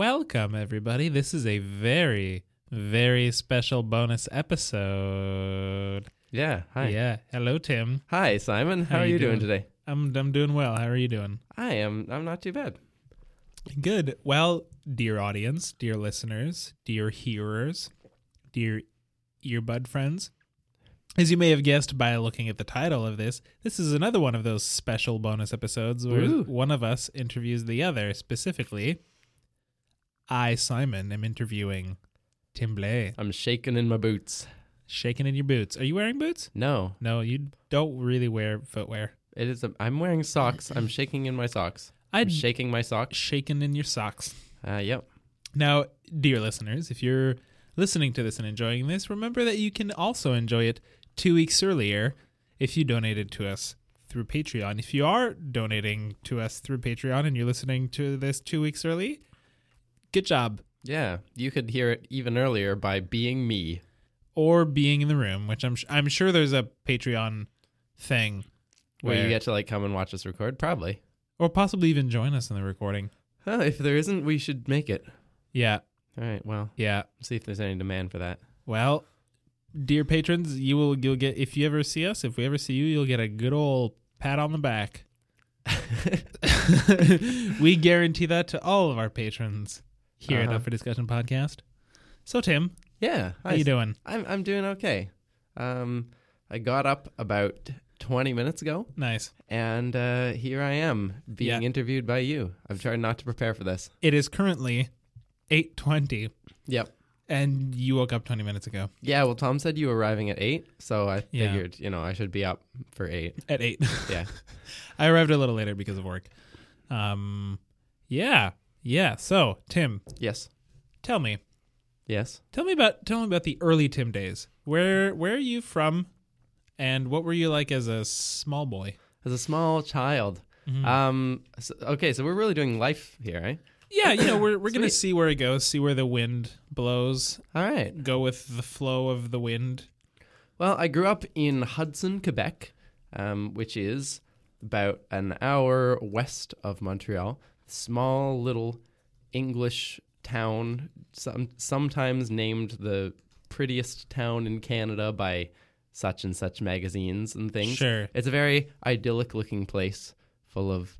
Welcome, everybody. This is a very, very special bonus episode. Yeah. Hi. Yeah. Hello, Tim. Hi, Simon. How, How are you doing, doing? today? I'm I'm doing well. How are you doing? I am. I'm not too bad. Good. Well, dear audience, dear listeners, dear hearers, dear earbud friends, as you may have guessed by looking at the title of this, this is another one of those special bonus episodes where Ooh. one of us interviews the other. Specifically, I, Simon, am interviewing Tim Blais. I'm shaking in my boots. Shaking in your boots. Are you wearing boots? No, No, you don't really wear footwear. it is. A, I'm wearing socks. I'm shaking in my socks. I'm I'd shaking my socks. Shaking in your socks. Uh, yep. Now, dear listeners, if you're listening to this and enjoying this, remember that you can also enjoy it two weeks earlier if you donated to us through Patreon. If you are donating to us through Patreon and you're listening to this two weeks early, good job. Yeah. You could hear it even earlier by being me. Or being in the room, which I'm I'm sure there's a Patreon thing Where, you get to like come and watch us record. Probably. or possibly even join us in the recording. Huh, if there isn't, we should make it. Yeah, All right. Well, yeah. see if there's any demand for that. Well, dear patrons, you will you'll get if you ever see us, if we ever see you, you'll get a good old pat on the back. we guarantee that to all of our patrons here at Uh-huh. Up for Discussion podcast. So Tim, Yeah. how you doing? I'm I'm doing okay. Um, I got up about 20 minutes ago, Nice. and uh, here I am being Yeah. interviewed by you. I've tried not to prepare for this. It is currently eight twenty, Yep. and you woke up twenty minutes ago Yeah. Well, Tom said you were arriving at eight, so I Yeah. figured you know I should be up for eight. at eight. Yeah. I arrived a little later because of work. Um, yeah, yeah. So Tim, yes. tell me, Yes. Tell me about tell me about the early Tim days. Where where are you from, and what were you like as a small boy? As a small child. Mhm. Um. so- okay. So we're really doing life here, right? yeah, you know we're we're gonna Sweet. see where it goes, see where the wind blows, All right. go with the flow of the wind. Well, I grew up in Hudson, Quebec, um, which is about an hour west of Montreal. Small little English town, some, sometimes named the prettiest town in Canada by such and such magazines and things. Sure. It's a very idyllic looking place full of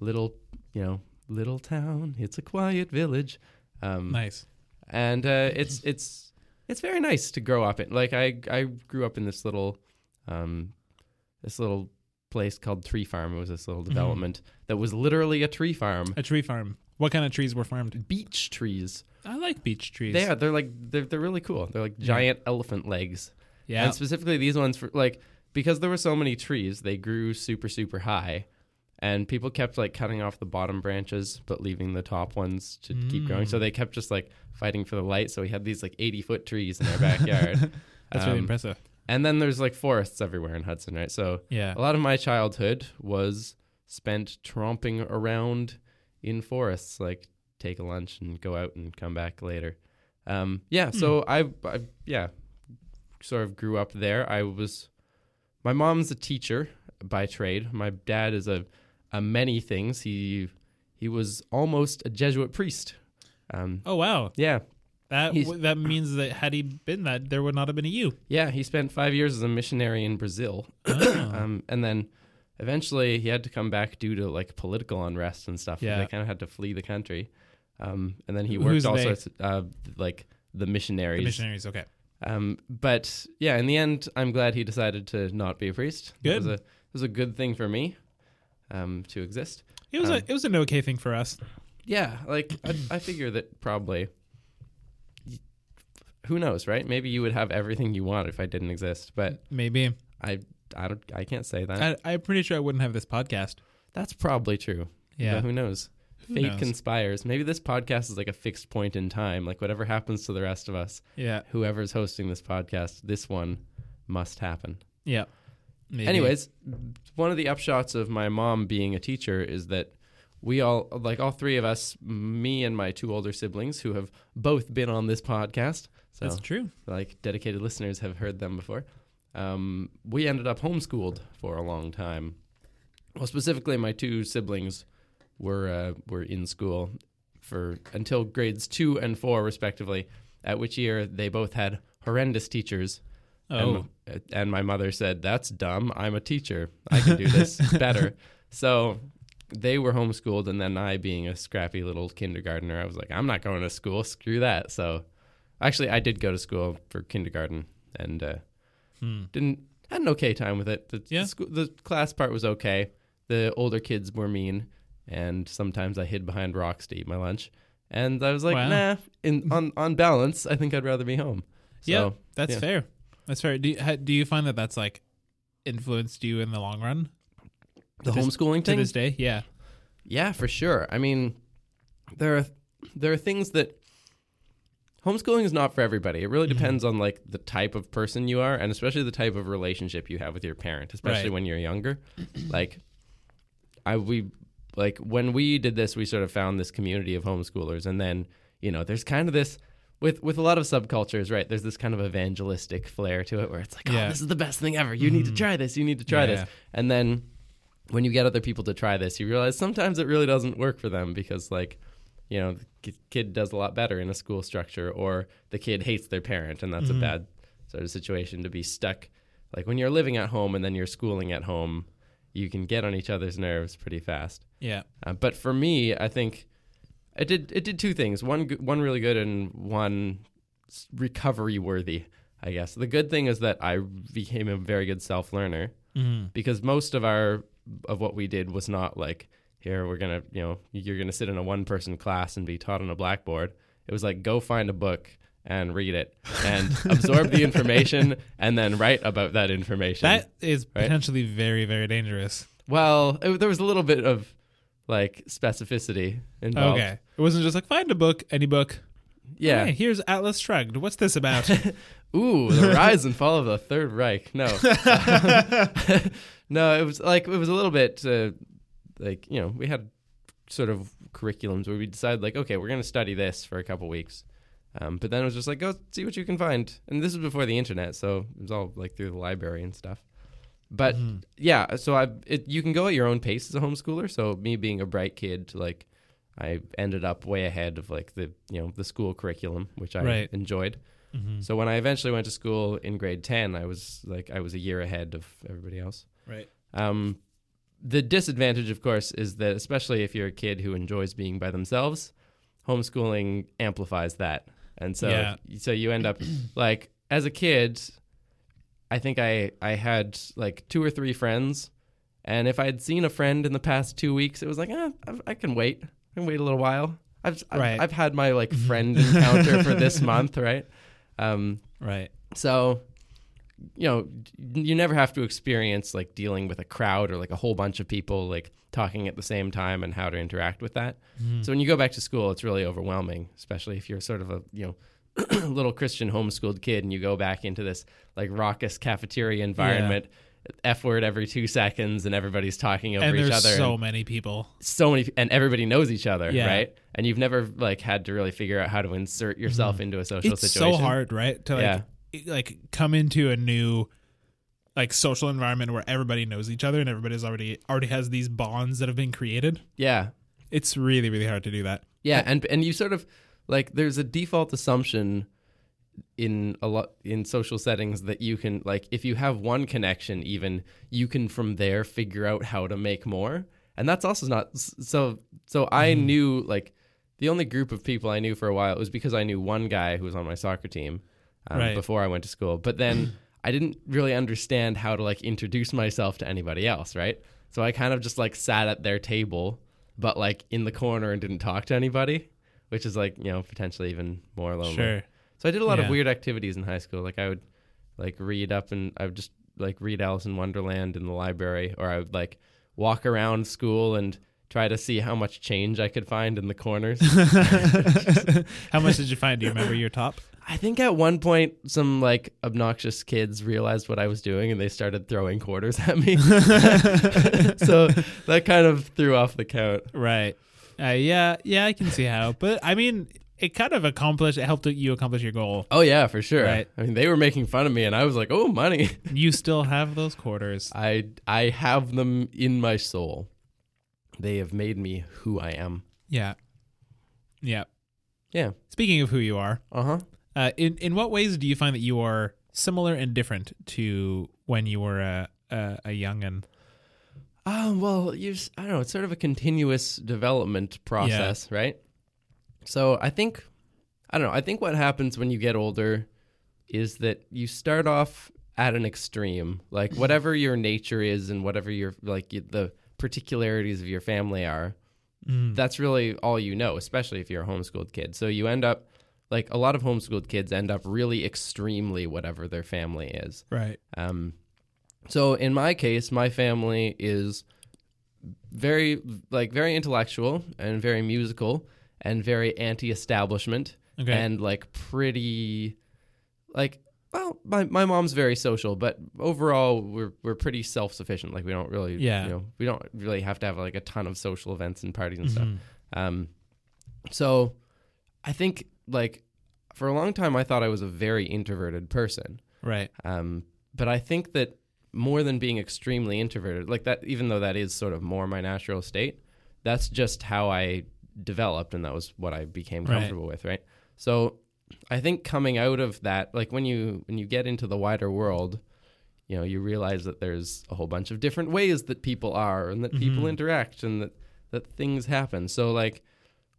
little, you know, little town. It's a quiet village. Um, Nice. and uh, it's it's it's very nice to grow up in. Like I I grew up in this little um this little place called Tree Farm. It was this little development that was literally a tree farm. A tree farm. What kind of trees were farmed? Beech trees. I like beech trees. They are. They're like they're they're really cool. They're like Yeah. giant elephant legs. Yeah. And specifically these ones for like because there were so many trees, they grew super super high. And people kept like cutting off the bottom branches but leaving the top ones to keep growing. So Mm. they kept just like fighting for the light. So we had these like 80 foot trees in our backyard. That's really Um, impressive. And then there's like forests everywhere in Hudson, right? So Yeah. a lot of my childhood was spent tromping around in forests, like take a lunch and go out and come back later. Um, yeah, so I, I, yeah, sort of grew up there. I was, my mom's a teacher by trade. My dad is a, a many things. He, he was almost a Jesuit priest. Um, Oh wow. yeah, That He's- that means that had he been that, there would not have been a you. yeah. He spent five years as a missionary in Brazil. Oh. um, and then eventually he had to come back due to like political unrest and stuff. Yeah. they kind of had to flee the country. Um, and then he Who's worked they? also as, uh, like the missionaries. the missionaries. Okay. Um, but yeah, in the end, I'm glad he decided to not be a priest. It was Good. a it was a good thing for me um, to exist. It was a Um, it was an okay thing for us. Yeah, like I, I figure that probably. Who knows, right? Maybe you would have everything you want if I didn't exist, but Maybe. I I don't I can't say that. I, I'm pretty sure I wouldn't have this podcast. That's probably true. Yeah. But who knows? Who Fate knows? conspires. Maybe this podcast is like a fixed point in time. Like whatever happens to the rest of us, Yeah. whoever's hosting this podcast, this one must happen. Yeah. Maybe. Anyways, one of the upshots of my mom being a teacher is that we all, like all three of us, me and my two older siblings, who have both been on this podcast, so that's true. like dedicated listeners have heard them before. Um, we ended up homeschooled for a long time. Well, specifically, my two siblings were uh, were in school for until grades two and four, respectively. At which year they both had horrendous teachers. Oh, And, and my mother said, "That's dumb. I'm a teacher. I can do this better." So they were homeschooled, and then I, being a scrappy little kindergartner, I was like, "I'm not going to school. Screw that." So actually, I did go to school for kindergarten, and uh, Hmm. didn't had an okay time with it. The, Yeah. the, school, the class part was okay. The older kids were mean, and sometimes I hid behind rocks to eat my lunch. And I was like, Wow. nah. In on on balance, I think I'd rather be home. So, yeah, that's yeah. fair. That's fair. Do you, ha, do you find that that's like influenced you in the long run the To this- homeschooling to this day? Yeah. Yeah, for sure. I mean, there are there are things that homeschooling is not for everybody. It really Mhm. depends on like the type of person you are, and especially the type of relationship you have with your parent, especially Right. when you're younger. like, I we like when we did this, we sort of found this community of homeschoolers, and then you know, there's kind of this. With, with a lot of subcultures, right? There's this kind of evangelistic flair to it where it's like, oh, Yeah. this is the best thing ever. You need to Mhm. try this. You need to try Yeah. this. And then when you get other people to try this, you realize sometimes it really doesn't work for them because, like, you know, the kid does a lot better in a school structure, or the kid hates their parent, and that's Mhm. a bad sort of situation to be stuck. Like when you're living at home and then you're schooling at home, you can get on each other's nerves pretty fast. Yeah. Uh, but for me, I think it did it did two things. One one really good and one recovery worthy. I guess the good thing is that I became a very good self learner Mm-hmm. because most of our of what we did was not like here we're gonna you know you're gonna sit in a one person class and be taught on a blackboard it was like go find a book and read it and absorb the information and then write about that information That is Right? potentially very, very dangerous. well it, there was a little bit of like specificity involved Okay. It wasn't just like find a book, any book. yeah Hey, here's Atlas Shrugged. What's this about? Ooh, the rise and fall of the Third Reich. No, no, it was like it was a little bit uh, like you know we had sort of curriculums where we decided like okay we're going to study this for a couple weeks, um, but then it was just like go see what you can find, and this was before the internet, so it was all like through the library and stuff. But Mhm. yeah, so I it, you can go at your own pace as a homeschooler. So me being a bright kid, like I ended up way ahead of like the you know the school curriculum, which I Right. enjoyed. Mhm. So when I eventually went to school in grade 10, I was like I was a year ahead of everybody else. Right. Um, the disadvantage, of course, is that especially if you're a kid who enjoys being by themselves, homeschooling amplifies that. And so Yeah. so you end up like as a kid, I think I I had like two or three friends, and if I had seen a friend in the past two weeks, it was like, eh, I, can wait. I can wait a little while. I've I've, Right. I've had my like friend encounter for this month, right? Um, Right. so, you know, you never have to experience like dealing with a crowd or like a whole bunch of people like talking at the same time and how to interact with that. Mhm. So when you go back to school, it's really overwhelming, especially if you're sort of a, you know, little Christian homeschooled kid and you go back into this like raucous cafeteria environment. F word every two seconds, and everybody's talking over and each other. so many people. so many, and everybody knows each other, Yeah. right? And you've never like had to really figure out how to insert yourself into a social. It's situation. so hard, right? To like Yeah. Like come into a new like social environment where everybody knows each other and everybody's already already has these bonds that have been created. Yeah, It's really really hard to do that. Yeah, and and you sort of like there's a default assumption in a lot in social settings that you can like if you have one connection even you can from there figure out how to make more and that's also not so so I Mm-hmm. knew like the only group of people I knew for a while was because I knew one guy who was on my soccer team um, Right. before I went to school but then I didn't really understand how to like introduce myself to anybody else right so I kind of just like sat at their table but like in the corner and didn't talk to anybody which is like you know potentially even more lonely Sure. so I did a lot Yeah. of weird activities in high school. Like I would like read up and I would just like read Alice in Wonderland in the library, or I would like walk around school and try to see how much change I could find in the corners. How much did you find? Do you remember your top? I think at one point some like obnoxious kids realized what I was doing and they started throwing quarters at me. so that kind of threw off the count. Right. Uh, yeah, yeah, I can see how. But I mean, it kind of accomplished. It helped you accomplish your goal. Oh yeah, for sure. Right. I mean, they were making fun of me, and I was like, "Oh, money." You still have those quarters. I I have them in my soul. They have made me who I am. Yeah. Yeah. Yeah. Speaking of who you are, Uh huh. Uh, in in what ways do you find that you are similar and different to when you were a a, a youngin? Um, well, you s- I don't know. It's sort of a continuous development process, right? So I think I don't know. I think what happens when you get older is that you start off at an extreme, like whatever your nature is and whatever your like the particularities of your family are. Mm. That's really all you know, especially if you're a homeschooled kid. So you end up like a lot of homeschooled kids end up really extremely whatever their family is. Right. Um, so in my case, my family is very like very intellectual and very musical and very anti-establishment Okay. and like pretty like well my, my mom's very social but overall we're we're pretty self-sufficient like we don't really Yeah. you know we don't really have to have like a ton of social events and parties and stuff Mhm. um, so I think like for a long time I thought I was a very introverted person Right. um, but I think that more than being extremely introverted, like that, even though that is sort of more my natural state, that's just how I developed, and that was what I became Right. comfortable with, right? So I think coming out of that, like when you when you get into the wider world, you know, you realize that there's a whole bunch of different ways that people are, and that people Mhm. interact, and that that things happen. So like.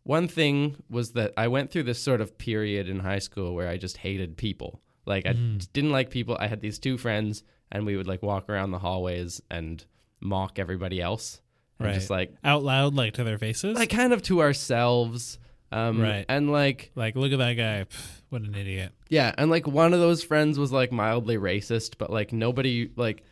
One thing was that I went through this sort of period in high school where I just hated people. Like I just didn't like people. I had these two friends, and we would like walk around the hallways and mock everybody else, and Right. just like Out loud, like to their faces. like kind of to ourselves. Um, Right. And like like look at that guy. Pff, what an idiot. yeah, and like one of those friends was like mildly racist, but like nobody like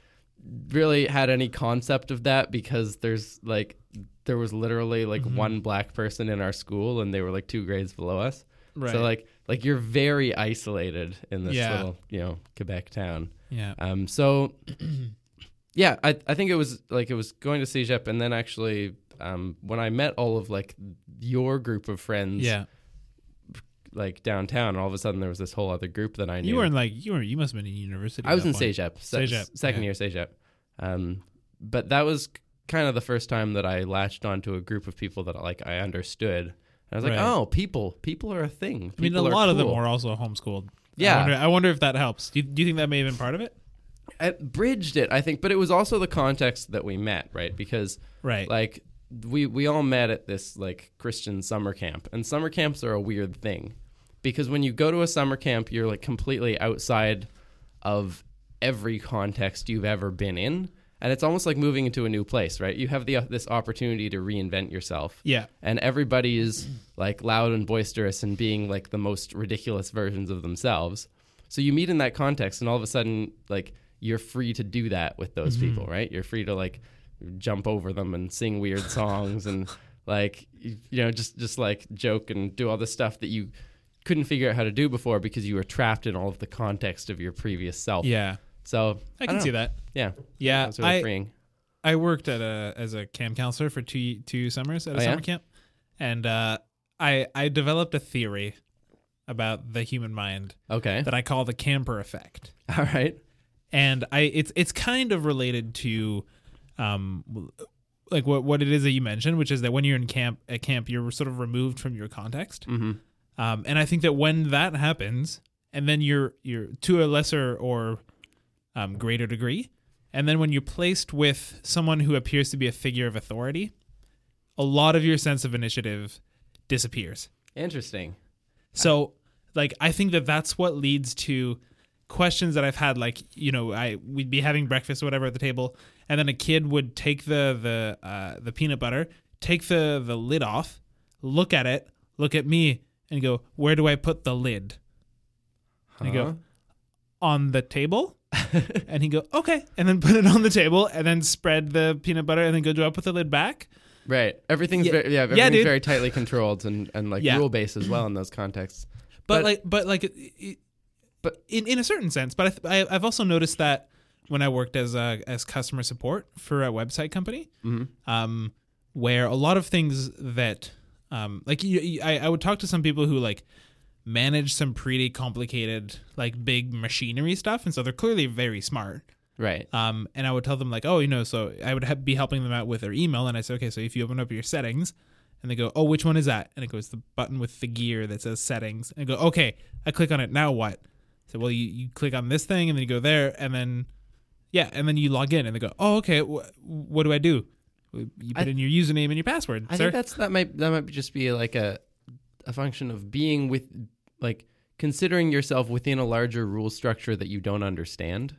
really had any concept of that because there's like there was literally like Mhm. one black person in our school and they were like two grades below us. Right. So like like you're very isolated in this Yeah. little, you know, Quebec town. yeah. Um, so yeah, I I think it was like it was going to CEGEP, and then actually um, when I met all of like your group of friends, Yeah. like downtown, all of a sudden there was this whole other group that I knew. You were in like you were you must have been in university. I was in point. Se- second yeah. year CEGEP, um, but that was kind of the first time that I latched onto a group of people that like I understood. And I was like, Right. oh, people, people are a thing. I mean, a People lot of them were also homeschooled. Yeah. I wonder, I wonder if that helps. Do you, do you think that may have been part of it? It bridged it, I think, but it was also the context that we met, right? Because Right. like we we all met at this like Christian summer camp, and summer camps are a weird thing because when you go to a summer camp, you're like completely outside of every context you've ever been in, and it's almost like moving into a new place, right? You have the uh, this opportunity to reinvent yourself, yeah. and everybody is like loud and boisterous and being like the most ridiculous versions of themselves. So you meet in that context, and all of a sudden, like you're free to do that with those Mm-hmm. people, right? You're free to like jump over them and sing weird songs and like you you know just just like joke and do all the stuff that you couldn't figure out how to do before because you were trapped in all of the context of your previous self. Yeah. So I can don't see that. Yeah, Yeah. that's really I, freeing. I worked at a as a camp counselor for two two summers at a Oh, yeah? summer camp, and uh, I I developed a theory about the human mind Okay, that I call the camper effect, all right. and I it's it's kind of related to, um, like what what it is that you mentioned, which is that when you're in camp at camp, you're sort of removed from your context, Mm-hmm. um, and I think that when that happens, and then you're you're to a lesser or um, greater degree, and then when you're placed with someone who appears to be a figure of authority, a lot of your sense of initiative disappears. Interesting. So, like, I think that that's what leads to questions that I've had. Like, you know, I we'd be having breakfast or whatever at the table, and then a kid would take the the uh, the peanut butter, take the the lid off, look at it, look at me, and go, "Where do I put the lid?" And I go, "On the table." and he go, "Okay," and then put it on the table, and then spread the peanut butter, and then go, "Do I put the lid back?" Right. Everything's Yeah. very yeah, Yeah, everything's dude. very tightly controlled and, and like Yeah. rule based as well in those contexts. but, But- like but like it, it- But- in in a certain sense but I, th- I i've also noticed that when i worked as a as customer support for a website company Mhm. um where a lot of things that um like you, you- I, I would talk to some people who like manage some pretty complicated like big machinery stuff and so they're clearly very smart Right. um, and I would tell them like, oh, you know, so I would ha- be helping them out with their email, and I say, okay, so if you open up your settings, and they go, "Oh, which one is that?" And it goes the button with the gear that says settings, and I go, "Okay." I click on it. Now what? So well, you you click on this thing, and then you go there, and then yeah, and then you log in, and they go, "Oh, okay. Wh- what do I do?" You put I- in your username and your password, I sir. think that's that might that might just be like a a function of being with like considering yourself within a larger rule structure that you don't understand,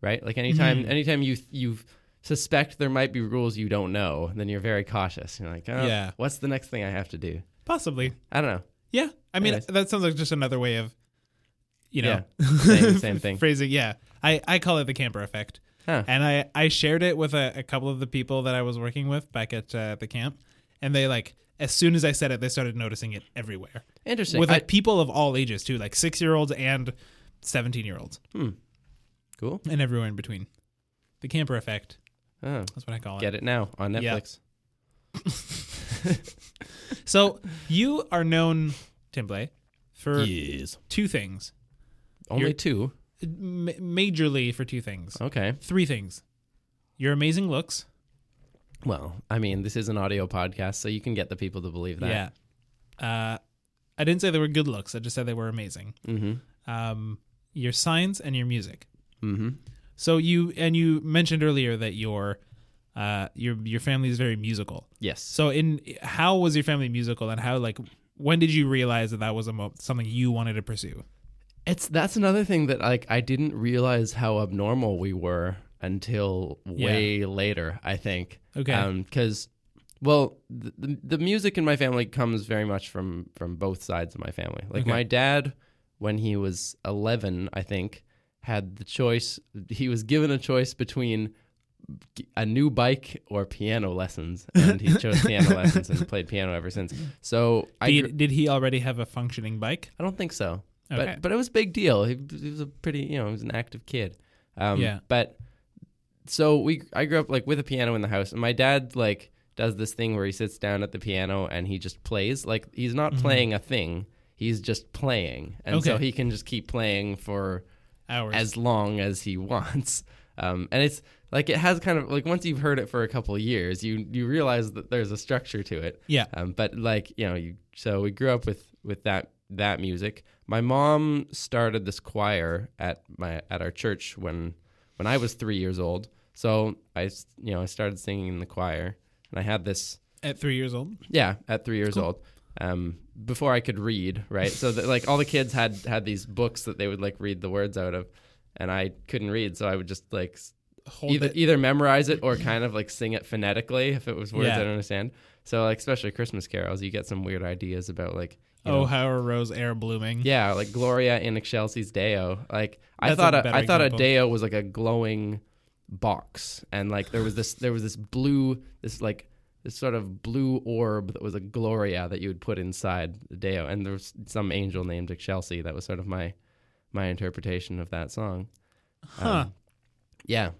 right? Like anytime Mhm. anytime you you suspect there might be rules you don't know, then you're very cautious. You're like, oh, Yeah. what's the next thing I have to do? Possibly. I don't know. Yeah. I mean, Anyways. that sounds like just another way of, you know, Same, same thing. phrasing. Yeah. I, I call it the camper effect. Huh. And I, I shared it with a, a couple of the people that I was working with back at uh, the camp. And they like, as soon as I said it, they started noticing it everywhere Interesting. with I- like people of all ages too, like six year olds and 17 year olds hmm. Cool. and everywhere in between. The camper effect. Oh, That's what I call it. get it now on Yeah. Netflix. So you are known, Tim Blais, for Yes. two things. Only You're- two. Ma- majorly for two things. Okay. Three things. Your amazing looks. Well, I mean, this is an audio podcast, so you can get the people to believe that. Yeah. Uh, I didn't say they were good looks. I just said they were amazing. Mm-hmm. Um, your science and your music. Mm-hmm. So you and you mentioned earlier that your uh, your your family is very musical. Yes. So in how was your family musical and how like when did you realize that that was a mo- something you wanted to pursue? It's that's another thing that like I didn't realize how abnormal we were until way later. I think. Okay. Because, well, the, the the music in my family comes very much from from both sides of my family. Like Okay. my dad, when he was eleven, I think, had the choice. He was given a choice between a new bike or piano lessons, and he chose piano lessons and played piano ever since. So I, did, gr- did he already have a functioning bike? I don't think so. Okay. But but it was a big deal. He, he was a pretty you know he was an active kid. Um, Yeah. But so we I grew up like with a piano in the house, and my dad like does this thing where he sits down at the piano and he just plays. Like he's not Mhm. playing a thing. He's just playing, and so he can just keep playing for Hours. as long as he wants. Um, and it's like it has kind of like once you've heard it for a couple of years, you you realize that there's a structure to it. yeah. Um, but like you know, you so we grew up with with that that music. My mom started this choir at my at our church when when I was three years old. So I you know I started singing in the choir, and I had this At three years old. yeah at three years Cool. old. Um, before I could read, right? So that, like all the kids had had these books that they would like read the words out of, and I couldn't read, so I would just like Hold either it. either memorize it or kind of like sing it phonetically if it was words Yeah. I don't understand. So like especially Christmas carols, you get some weird ideas about like you Oh, how a rose air blooming. yeah, like Gloria in Excelsis Deo. Like I That's a thought a, better I thought a. Deo was like a glowing box, and like there was this there was this blue this like this sort of blue orb that was a Gloria that you would put inside the Deo, and there was some angel named Chelsea That was sort of my my interpretation of that song. Huh. Um, yeah.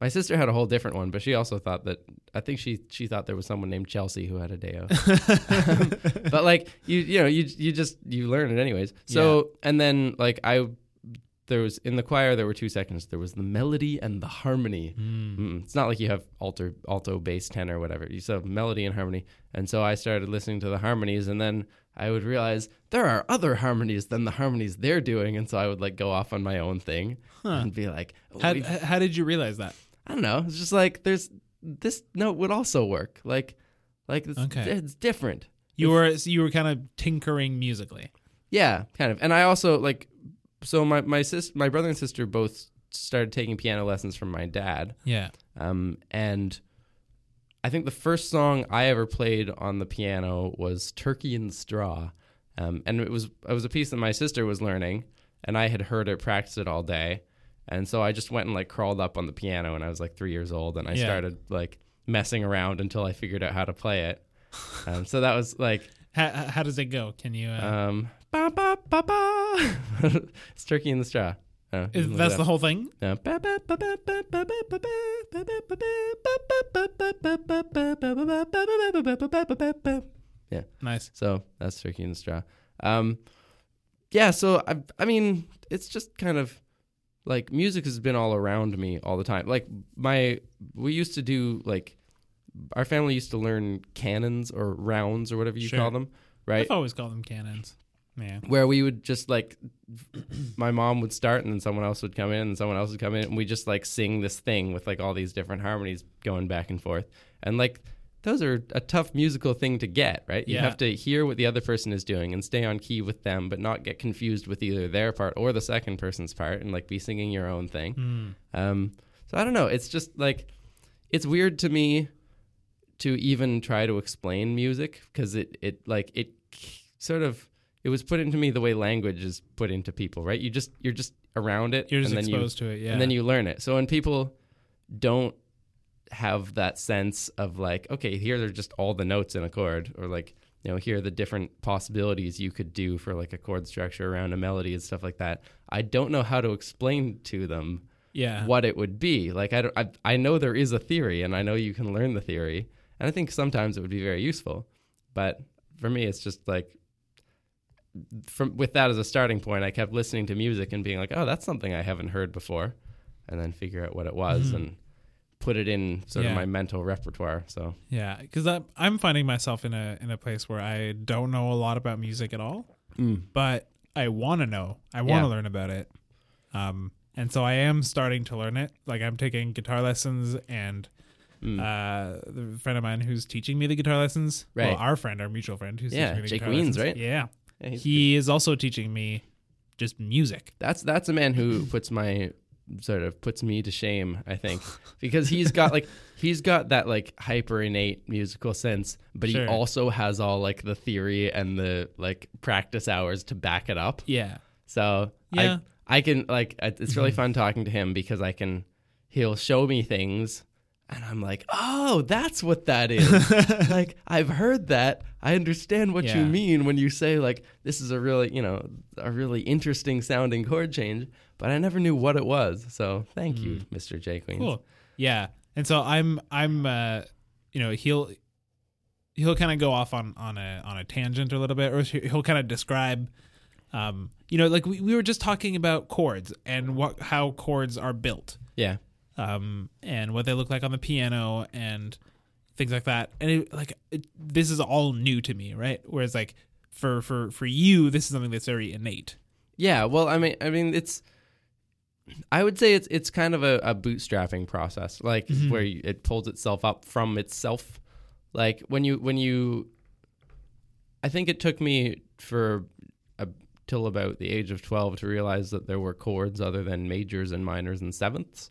My sister had a whole different one, but she also thought that I think she she thought there was someone named Chelsea who had a Deo. but like you you know you you just you learn it anyways. So and then like I there was in the choir there were two sections. There was the melody and the harmony. Mm, it's not like you have alto alto bass tenor whatever. You still have melody and harmony. And so I started listening to the harmonies and then I would realize there are other harmonies than the harmonies they're doing and so I would like go off on my own thing Huh. and be like oh, How, how did you realize that? I don't know. It's just like there's this note would also work. Like like it's, Okay. it's different. You were so you were kind of tinkering musically. Yeah, kind of. And I also like so my my sis my brother and sister both started taking piano lessons from my dad. Yeah. Um and I think the first song I ever played on the piano was Turkey in the Straw. Um and it was it was a piece that my sister was learning and I had heard it practice it all day. And so I just went and like crawled up on the piano and I was like 3 years old and I Yeah. started like messing around until I figured out how to play it. Um, so that was like How, how does it go? Can you? Uh, um, Ba, ba, ba, ba. it's turkey in the straw. Oh, Is, that's the whole thing? Yeah. Nice. So that's turkey in the straw. Um, yeah. So I, I mean, it's just kind of like music has been all around me all the time. Like my, we used to do like, our family used to learn canons or rounds or whatever you sure. call them, right? I've always called them canons. Yeah. Where we would just like, my mom would start and then someone else would come in and someone else would come in and we just like sing this thing with like all these different harmonies going back and forth. And like, those are a tough musical thing to get, right? You Yeah. have to hear what the other person is doing and stay on key with them, but not get confused with either their part or the second person's part and like be singing your own thing. Mm. Um, so I don't know. It's just like it's weird to me to even try to explain music because it it like it sort of it was put into me the way language is put into people, right? You just you're just around it, You're just and then you exposed to it. Yeah. and then you learn it. So when people don't have that sense of like, okay, here are just all the notes in a chord, or like, you know, here are the different possibilities you could do for like a chord structure around a melody and stuff like that. I don't know how to explain to them yeah. what it would be. Like, I, don't, I, I know there is a theory, and I know you can learn the theory, and I think sometimes it would be very useful. But for me, it's just like from with that as a starting point, I kept listening to music and being like, "Oh, that's something I haven't heard before," and then figure out what it was Mhm. and put it in sort Yeah. of my mental repertoire. So Yeah, because I'm finding myself in a in a place where I don't know a lot about music at all, but I want to know. I want to Yeah. learn about it. Um, and so I am starting to learn it. Like I'm taking guitar lessons, and Mm. uh, the friend of mine who's teaching me the guitar lessons. Right. Well, our friend, our mutual friend, who's Yeah, teaching me the Jake guitar Weens, lessons. right? Yeah, Yeah, he is also teaching me just music. That's that's a man who puts my sort of puts me to shame, I think, because he's got like he's got that like hyper innate musical sense, but Sure. he also has all like the theory and the like practice hours to back it up. Yeah, So Yeah. I I can like it's really fun talking to him because I can he'll show me things and I'm like, "Oh, that's what that is." like I've heard that. I understand what you mean when you say like this is a really, you know, a really interesting sounding chord change, but I never knew what it was. So, thank you, Mr. J Queens. Mm. Cool. Yeah. And so I'm I'm uh you know, he'll he'll kind of go off on on a on a tangent a little bit or he'll kind of describe um you know, like we, we were just talking about chords and what how chords are built. Yeah. Um and what they look like on the piano and things like that. And it, like it, this is all new to me, right? Whereas like for for for you this is something that's very innate. Yeah, well, I mean, I mean, it's. I would say it's it's kind of a, a bootstrapping process, like Mhm. where you, it pulls itself up from itself. Like when you when you, I think it took me for a, till about the age of twelve to realize that there were chords other than majors and minors and sevenths,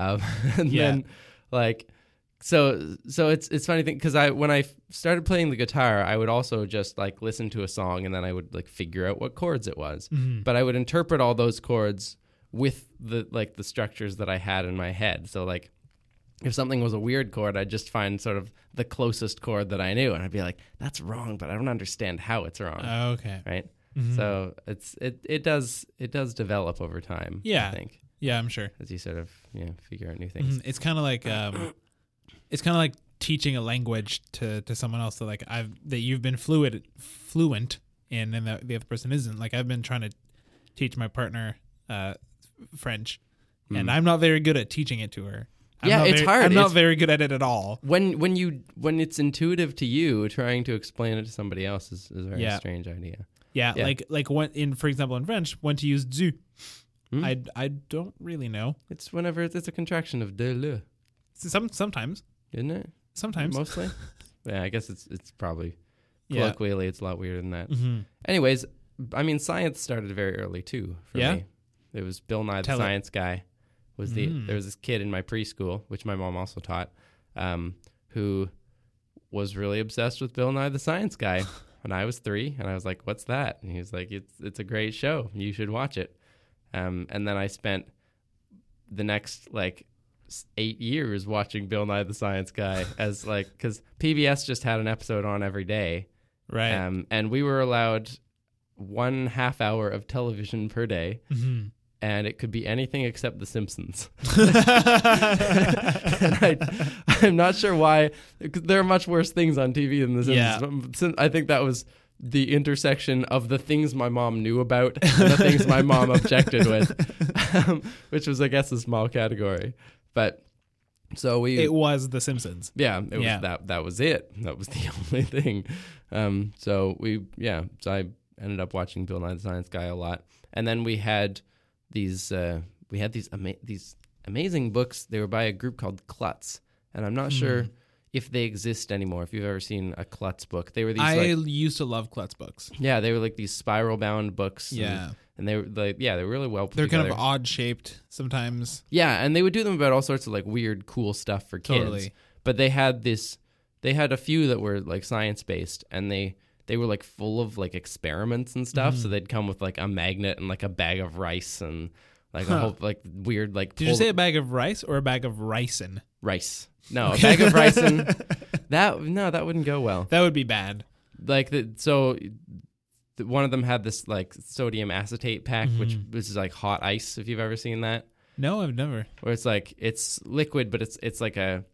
um, and Yeah. then like so so it's it's funny thing because I when I started playing the guitar, I would also just like listen to a song and then I would like figure out what chords it was Mhm. but I would interpret all those chords with the like the structures that I had in my head. So like if something was a weird chord, I'd just find sort of the closest chord that I knew and I'd be like, that's wrong, but I don't understand how it's wrong. Okay. right? Mhm. So it's it it does it does develop over time, Yeah. I think, yeah, I'm sure. as you sort of, you know, figure out new things. Mhm. It's kind of like um, it's kind of like teaching a language to to someone else that like I've that you've been fluid fluent in, and that the other person isn't. Like I've been trying to teach my partner uh, French, and Mm. I'm not very good at teaching it to her. I'm Yeah, it's very- hard. I'm not It's- very good at it at all. When when you when it's intuitive to you, trying to explain it to somebody else is, is a very Yeah. strange idea. Yeah, Yeah. like like when in for example in French, when to use du. Hmm? I I don't really know. It's whenever it's, it's a contraction of de le, Some sometimes isn't it? sometimes mostly. yeah, I guess it's it's probably yeah. colloquially it's a lot weirder than that. Mhm. Anyways, I mean, science started very early too. For Yeah? me. it was Bill Nye the Tell it. Science Guy. Was the Mm. there was this kid in my preschool, which my mom also taught, um, who was really obsessed with Bill Nye the Science Guy when I was three, and I was like, "What's that?" And he was like, "It's it's a great show. You should watch it." Um, and then I spent the next like eight years watching Bill Nye the Science Guy as like because PBS just had an episode on every day, right. um, and we were allowed one half hour of television per day, Mhm. and it could be anything except The Simpsons. I, I'm not sure why. There are much worse things on TV than The Simpsons. sin- I think that was the intersection of the things my mom knew about and the things my mom objected with, um, which was, I guess, a small category. But So we It was The Simpsons. yeah, it was that that was it. That was the only thing. Um, so we yeah, so I ended up watching Bill Nye the Science Guy a lot, and then we had these uh, we had these ama- these amazing books. They were by a group called Klutz, and I'm not sure Hmm. If they exist anymore. If you've ever seen a Klutz book, they were these I like used to love Klutz books. yeah, they were like these spiral bound books. Yeah. and, they were like yeah, they were really well put They're kind of odd shaped sometimes. Yeah, and they would do them about all sorts of like weird, cool stuff for kids. Totally. But they had this, they had a few that were like science based, and they they were like full of like experiments and stuff. Mm-hmm. So they'd come with like a magnet and like a bag of rice and like a whole like weird like. Did you say a bag of rice or a bag of ricin? rice? No, a bag of rice and that no, that wouldn't go well. That would be bad. Like the so. th- One of them had this like sodium acetate pack, which Mhm. which is like hot ice. If you've ever seen that, No, I've never. where it's like it's liquid, but it's it's like a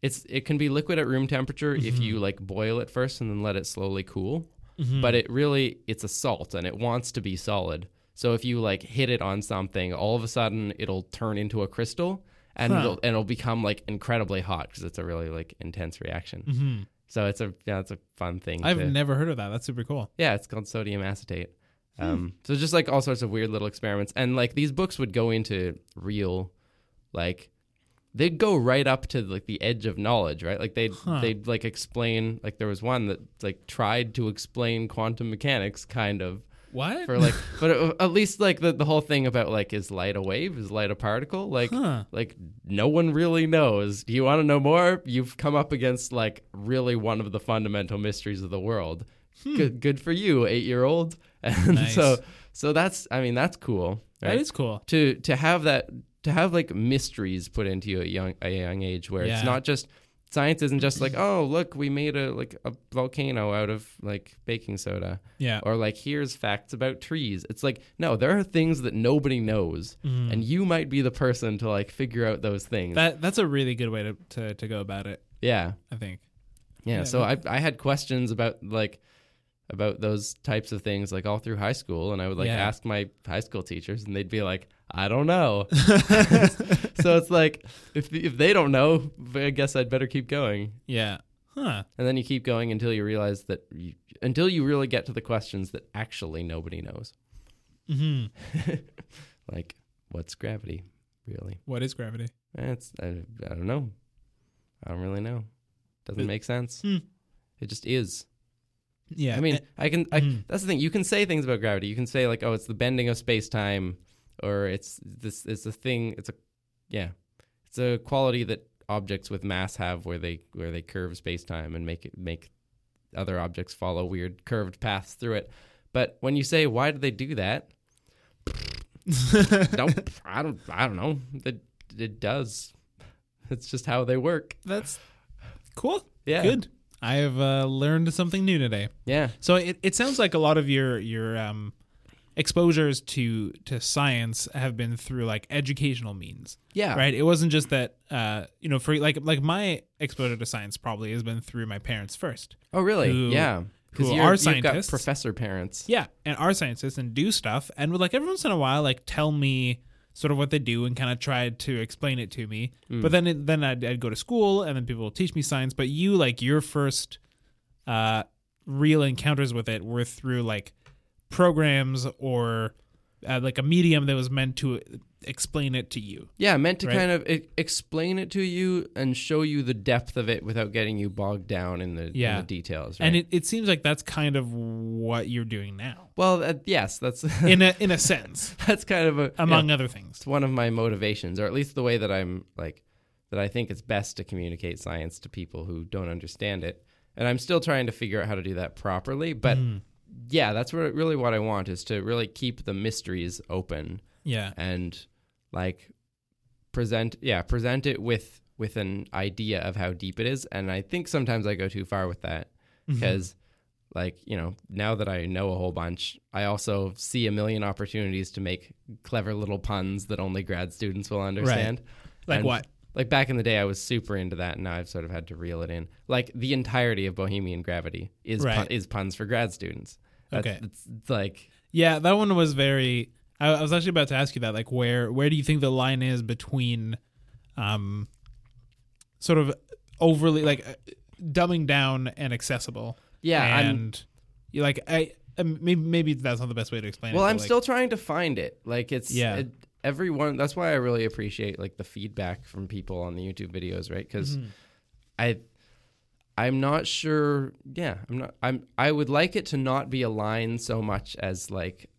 it's it can be liquid at room temperature if Mhm. you like boil it first and then let it slowly cool. Mhm. But it really it's a salt and it wants to be solid. So if you like hit it on something, all of a sudden it'll turn into a crystal and Huh. it'll it'll become like incredibly hot because it's a really like intense reaction. Mhm. So it's a yeah, it's a fun thing. I've to- never heard of that. That's super cool. yeah, it's called sodium acetate. Hmm. Um, so just like all sorts of weird little experiments, and like these books would go into real, like they'd go right up to like the edge of knowledge, right? Like they'd Huh. they'd like explain. Like there was one that like tried to explain quantum mechanics, kind of What? for like, but at- at least like the the whole thing about like is light a wave, is light a particle, like. huh. Like no one really knows. Do you want to know more? You've come up against like really one of the fundamental mysteries of the world. Good, good for you, eight year old. And Hmm. Nice. so, so that's I mean that's cool. Right? That is cool. to to have that to have like mysteries put into you at young a young age where it's not just science isn't just like oh look we made a like a volcano out of like baking soda Yeah. or like here's facts about trees. It's like no, there are things that nobody knows, Mhm. and you might be the person to like figure out those things. that that's a really good way to, to, to go about it, yeah, I think. yeah. Yeah, so I I had questions about like about those types of things like all through high school, and I would like Yeah. ask my high school teachers, and they'd be like, I don't know. so it's like if if they don't know, I guess I'd better keep going. Yeah. Huh. And then you keep going until you realize that you, until you really get to the questions that actually nobody knows. hmm like what's gravity really What is gravity? Eh, it's I, I don't know i don't really know doesn't It- make sense Hmm. it just is Yeah. i mean i can I, Mhm. that's the thing you can say things about gravity you can say like oh it's the bending of space-time or it's this it's a thing it's a yeah it's a quality that objects with mass have where they where they curve space-time and make it make other objects follow weird curved paths through it but when you say why do they do that don't I don't I don't know. It it does. It's just how they work. That's cool. Yeah. Good. I have uh, learned something new today. Yeah. So it, it sounds like a lot of your your um, exposures to to science have been through like educational means, Yeah. right? It wasn't just that uh, you know for like like my exposure to science probably has been through my parents first. Oh really? Who- yeah. Because you're are you've got scientists. professor parents. Yeah, and are scientists and do stuff and would like every once in a while like tell me sort of what they do and kind of try to explain it to me. Hmm. But then it, then I'd, I'd go to school and then people would teach me science. But you like your first uh, real encounters with it were through like programs or uh, like a medium that was meant to explain it to you. Yeah, meant to Right. kind of e- explain it to you and show you the depth of it without getting you bogged down in the, in Yeah. the details. Right? And it, it seems like that's kind of what you're doing now, well, uh, yes, that's in a in a sense, that's kind of a yeah. among other things. it's one of my motivations, or at least the way that I'm like that I think it's best to communicate science to people who don't understand it. And I'm still trying to figure out how to do that properly. But Mhm. yeah, that's what really what I want is to really keep the mysteries open Yeah. and like present yeah, present it with with an idea of how deep it is. And I think sometimes I go too far with that mm-hmm. because like you know now that i know a whole bunch i also see a million opportunities to make clever little puns that only grad students will understand like and- what? like back in the day i was super into that and now i've sort of had to reel it in like the entirety of bohemian gravity is Right. pun- is puns for grad students That's- Okay. it's, it's like Yeah, that one was very. I, I was actually about to ask you that. Like, where where do you think the line is between, um, sort of overly like uh, dumbing down and accessible. Yeah, and you like I maybe maybe that's not the best way to explain it. Well, I'm like, still trying to find it. Like it's Yeah. it, everyone. That's why I really appreciate like the feedback from people on the YouTube videos, right? Because Mhm. I, I'm not sure. Yeah, I'm not. I'm. I would like it to not be a line so much as like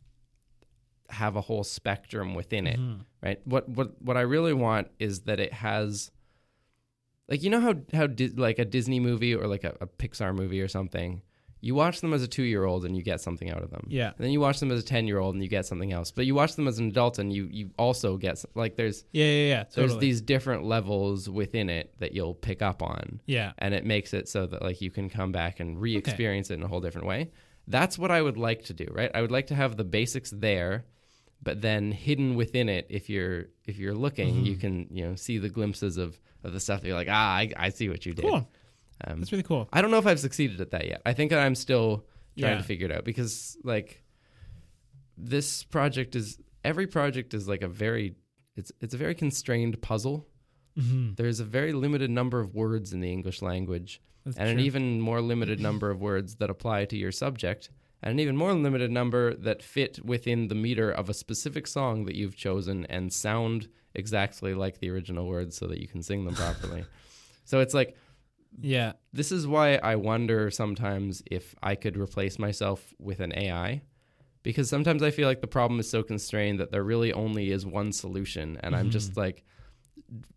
have a whole spectrum within it, Mhm. right? What what what I really want is that it has. Like you know how how Di- like a Disney movie or like a, a Pixar movie or something, you watch them as a two year old and you get something out of them. Yeah. And then you watch them as a 10 year old and you get something else. But you watch them as an adult and you, you also get, some, like, there's, Yeah, yeah, yeah. there's these different levels within it that you'll pick up on. yeah. And it makes it so that, like, you can come back and re experience it in a whole different way. That's what I would like to do, right? I would like to have the basics there, but then hidden within it, if you're, if you're looking, Mm-hmm. you can, you know, see the glimpses of, of the stuff that you're like, ah, I, I see what you did. Cool. Um, That's really cool. I don't know if I've succeeded at that yet. I think I'm still trying Yeah. to figure it out because like this project is every project is like a very it's it's a very constrained puzzle. Mm-hmm. There's a very limited number of words in the English language That's and an even more limited number of words that apply to your subject and an even more limited number that fit within the meter of a specific song that you've chosen and sound exactly like the original words so that you can sing them properly. so it's like yeah. this is why I wonder sometimes if I could replace myself with an AI. Because sometimes I feel like the problem is so constrained that there really only is one solution. And I'm just mm-hmm. like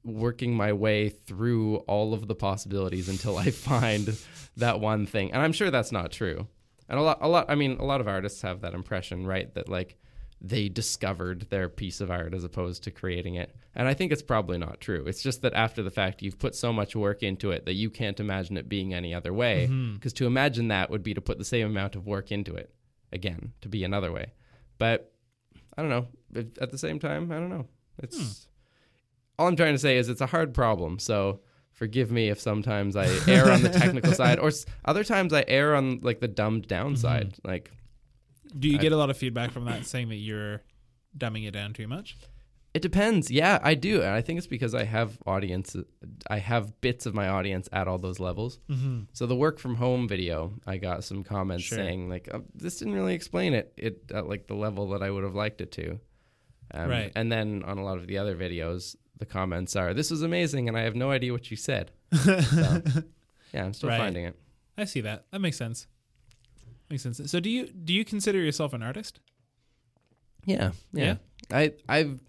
working my way through all of the possibilities until I find that one thing. And I'm sure that's not true. And a lot, a lot, I mean, a lot of artists have that impression, right? That like they discovered their piece of art as opposed to creating it. And I think it's probably not true. It's just that after the fact, you've put so much work into it that you can't imagine it being any other way. Mm-hmm. Because to imagine that would be to put the same amount of work into it again, to be another way. But I don't know. At the same time, I don't know. It's hmm. all I'm trying to say is it's a hard problem. So forgive me if sometimes I err on the technical side, or s- other times I err on like the dumbed down side. Like Do you I- get a lot of feedback from that saying that you're dumbing it down too much? It depends. Yeah, I do. And I think it's because I have audience I have bits of my audience at all those levels. Mm-hmm. So the work from home video, I got some comments Sure. saying like oh, this didn't really explain it it at like the level that I would have liked it to. Um, Right. And then on a lot of the other videos, the comments are this was amazing and I have no idea what you said. So, yeah, I'm still Right. finding it. I see that. That makes sense. Makes sense. So do you do you consider yourself an artist? Yeah, yeah. Yeah? I I've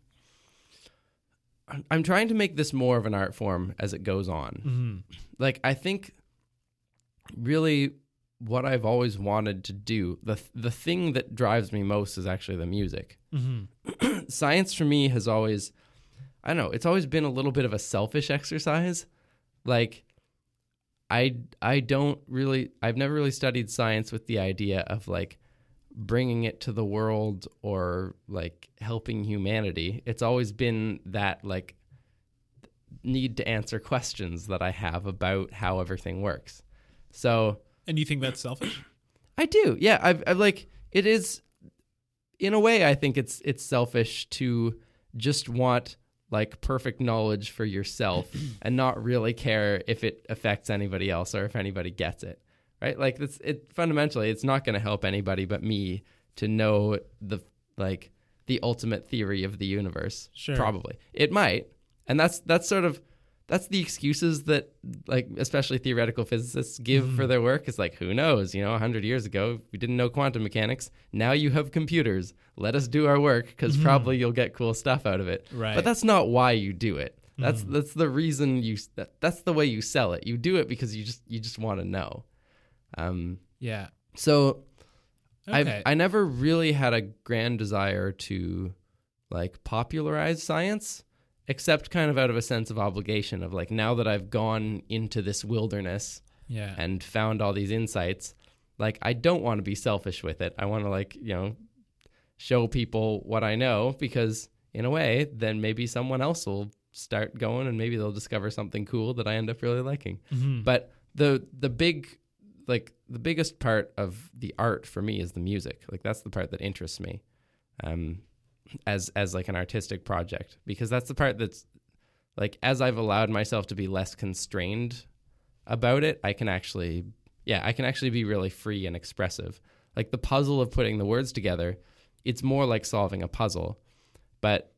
I'm- trying to make this more of an art form as it goes on. Mm-hmm. like I think really what I've always wanted to do the the thing that drives me most is actually the music. Mm-hmm. Science for me has always I don't know, it's always been a little bit of a selfish exercise. Like I I don't really I've never really studied science with the idea of like bringing it to the world or like helping humanity. It's always been that like need to answer questions that I have about how everything works. So And you think that's selfish? I do, yeah. I've, I've like it is, in a way. I think it's it's selfish to just want like perfect knowledge for yourself and not really care if it affects anybody else or if anybody gets it. Right? Like it's it fundamentally, it's not going to help anybody but me to know the like the ultimate theory of the universe. Sure. Probably it might, and that's that's sort of that's the excuses that like especially theoretical physicists give for mm-hmm. their work. Is like who knows? You know 100 years ago we didn't know quantum mechanics. Now you have computers. Let us do our work because mm-hmm. probably you'll get cool stuff out of it. Right. but that's not why you do it. That's mm-hmm. that's the reason you that, that's the way you sell it. You do it because you just you just want to know. Um Yeah. so Okay. I've I never really had a grand desire to like popularize science except kind of out of a sense of obligation of like now that I've gone into this wilderness yeah. and found all these insights like I don't want to be selfish with it. I want to like, you know, show people what I know because in a way then maybe someone else will start going and maybe they'll discover something cool that I end up really liking. Mhm. But the the big like the biggest part of the art for me is the music. Like that's the part that interests me. Um as as like an artistic project because that's the part that's like as I've allowed myself to be less constrained about it, I can actually yeah, I can actually be really free and expressive. Like the puzzle of putting the words together, it's more like solving a puzzle. But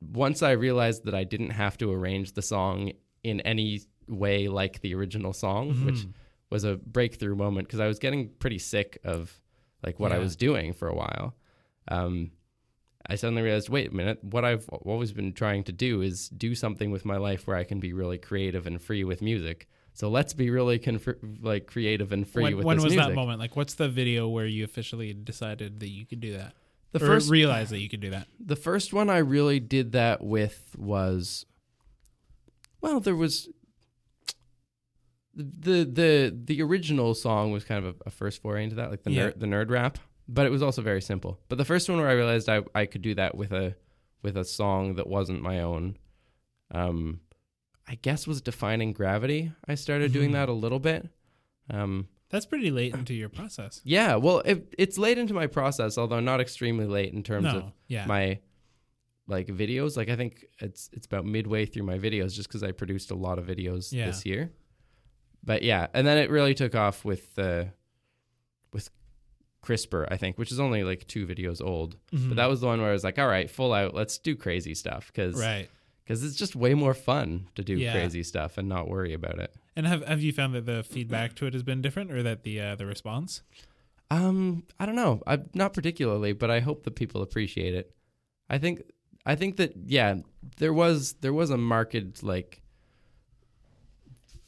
once I realized that I didn't have to arrange the song in any way like the original song, Mm-hmm. which was a breakthrough moment because I was getting pretty sick of like what I was doing for a while. Um, I suddenly realized, wait a minute, what I've always been trying to do is do something with my life where I can be really creative and free with music. So let's be really conf- like creative and free when with when this was that moment? Like, what's the video where you officially decided that you could do that? The or first realized that you could do that. The first one I really did that with was, well, there was the the the original song was kind of a, a first foray into that, like the Yeah. nerd, the nerd rap, but it was also very simple. But the first one where I realized I I could do that with a with a song that wasn't my own, um, I guess was defining gravity. I started doing Mhm. that a little bit. Um, That's pretty late into your process. yeah, well, it, it's late into my process, although not extremely late in terms no, of yeah, my like videos like i think it's it's about midway through my videos just because i produced a lot of videos Yeah. this year but yeah and then it really took off with with CRISPR i think which is only like two videos old Mhm. but that was the one where i was like all right full out let's do crazy stuff because right. it's just way more fun to do Yeah. crazy stuff and not worry about it And have have you found that the feedback to it has been different, or that the uh, the response? Um, I don't know. I not particularly, but I hope that people appreciate it. I think I think that yeah, there was there was a marked like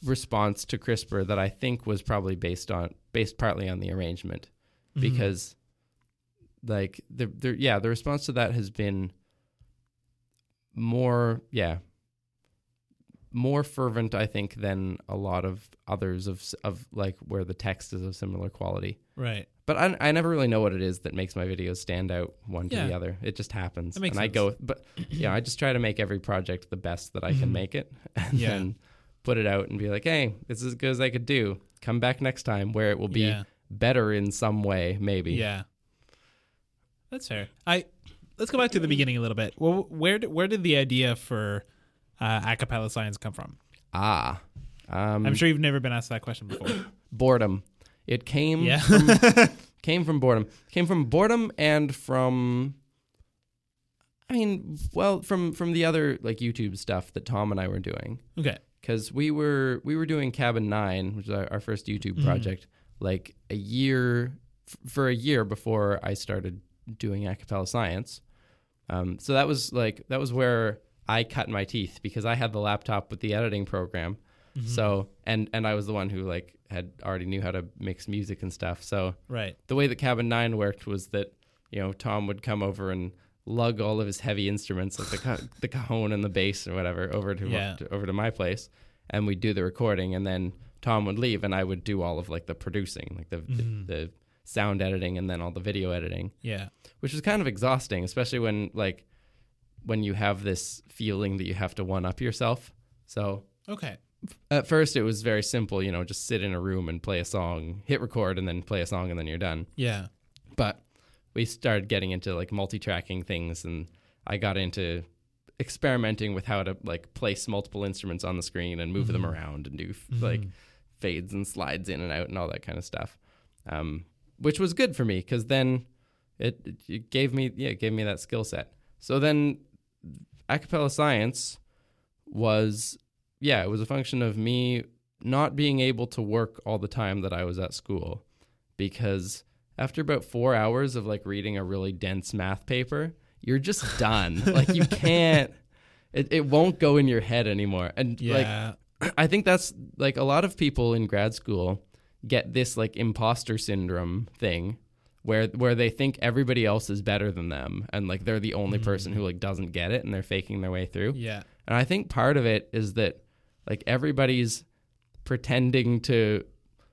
response to CRISPR that I think was probably based on based partly on the arrangement Mhm. because like the the yeah, the response to that has been more yeah, more fervent I think than a lot of others of of like where the text is of similar quality. right. But I, I never really know what it is that makes my videos stand out one to the other. It just happens. That makes and I go, but yeah, I just try to make every project the best that I can make it, and Yeah. then put it out and be like, hey, this is as good as I could do. Come back next time where it will be yeah. Better in some way, maybe. Yeah. That's fair. I let's go back to the beginning a little bit. Well, where did, where did the idea for uh, acapella science come from? Ah, um, I'm sure you've never been asked that question before. boredom. It came yeah. from came from boredom. Came from boredom and from I mean, well, from from the other like YouTube stuff that Tom and I were doing. okay. because we were we were doing Cabin Nine, which is our, our first YouTube Mhm. project, like a year f- for a year before I started doing acapella science. Um, so that was like that was where I cut my teeth because I had the laptop with the editing program. Mhm. So and and I was the one who like had already knew how to mix music and stuff. So right. the way that Cabin Nine worked was that you know Tom would come over and lug all of his heavy instruments like the ca- the cajon and the bass or whatever over to, Yeah. to over to my place, and we'd do the recording, and then Tom would leave, and I would do all of like the producing, like the Mhm. the, the sound editing, and then all the video editing, Yeah. which was kind of exhausting, especially when like when you have this feeling that you have to one up yourself. So Okay. at first it was very simple, you know, just sit in a room and play a song, hit record, and then play a song, and then you're done Yeah. but we started getting into like multi-tracking things and i got into experimenting with how to like place multiple instruments on the screen and move them Mhm. around and do f- like. Fades and slides in and out and all that kind of stuff um, which was good for me because then it, it gave me yeah it gave me that skill set. So then acapella science was yeah it was a function of me not being able to work all the time that i was at school because after about four hours of like reading a really dense math paper you're just done. Like you can't it, it won't go in your head anymore. And like Yeah. I think that's like a lot of people in grad school get this like imposter syndrome thing where where they think everybody else is better than them and like they're the only person who like doesn't get it and they're faking their way through. yeah. And I think part of it is that like everybody's pretending to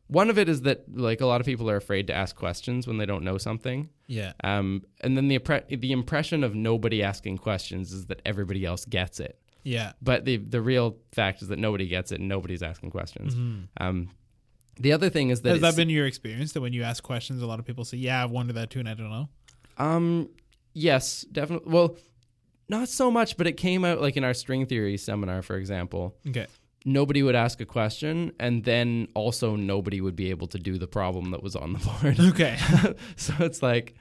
one of it is that like a lot of people are afraid to ask questions when they don't know something. Yeah. Um, and then the the impression of nobody asking questions is that everybody else gets it. Yeah. But the the real fact is that nobody gets it and nobody's asking questions. Mhm. Um, the other thing is that Has that been your experience that when you ask questions, a lot of people say, "Yeah, I've wondered that too, and I don't know." um yes definitely well not so much, but it came out like in our string theory seminar, for example. Okay. Nobody would ask a question, and then also nobody would be able to do the problem that was on the board. Okay. so it's like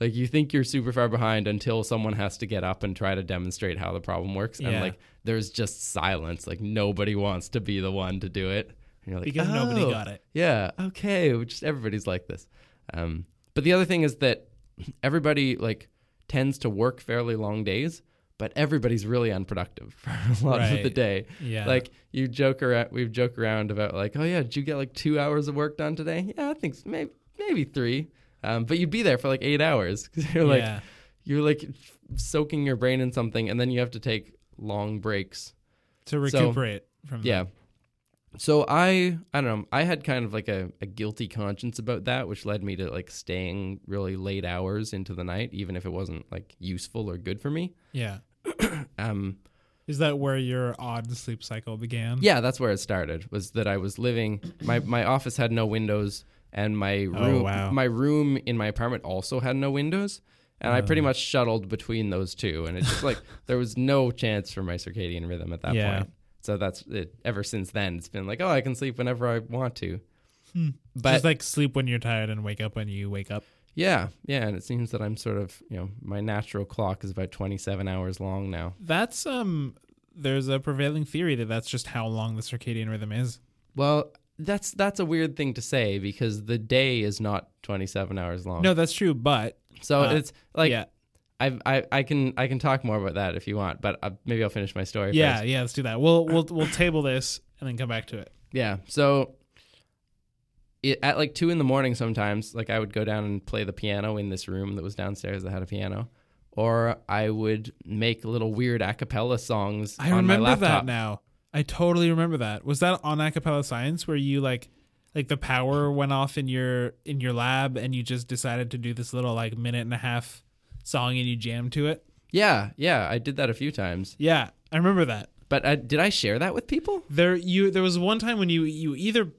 like you think you're super far behind until someone has to get up and try to demonstrate how the problem works and Yeah. like there's just silence like nobody wants to be the one to do it and you're like because nobody "Oh, got it. yeah okay just everybody's like this um, but the other thing is that everybody like tends to work fairly long days but everybody's really unproductive for a lot of the Right. day Yeah. like you joke around we've joked around about like oh yeah did you get like two hours of work done today yeah i think s- maybe maybe three um, but you'd be there for like eight hours because you're like yeah. you're like soaking your brain in something and then you have to take long breaks To recuperate from yeah so i i don't know i had kind of like a, a guilty conscience about that which led me to like staying really late hours into the night even if it wasn't like useful or good for me Yeah. um Is that where your odd sleep cycle began? Yeah, that's where it started. Was that I was living my my office had no windows and my room Oh, wow. my room in my apartment also had no windows. And I pretty Oh. much shuttled between those two and it's just like there was no chance for my circadian rhythm at that Yeah. point. So that's it ever since then it's been like, oh, I can sleep whenever I want to. But Just like sleep when you're tired and wake up when you wake up. yeah, yeah, and it seems that I'm sort of, you know, my natural clock is about 27 hours long now. That's um. There's a prevailing theory that that's just how long the circadian rhythm is. Well, that's that's a weird thing to say because the day is not 27 hours long. No, that's true, but So Uh, it's like yeah, I, I I can I can talk more about that if you want, but uh, maybe I'll finish my story. yeah, first. yeah. Let's do that. We'll we'll we'll table this and then come back to it. yeah. So it, at like two in the morning, sometimes like I would go down and play the piano in this room that was downstairs that had a piano, or I would make little weird a cappella songs. I on my remember that laptop. now. I totally remember that. Was that on Acapella Science where you like like the power went off in your in your lab and you just decided to do this little like minute and a half song and you jammed to it? Yeah, yeah, I did that a few times. Yeah, I remember that. But uh, did I share that with people? There you there was one time when you you either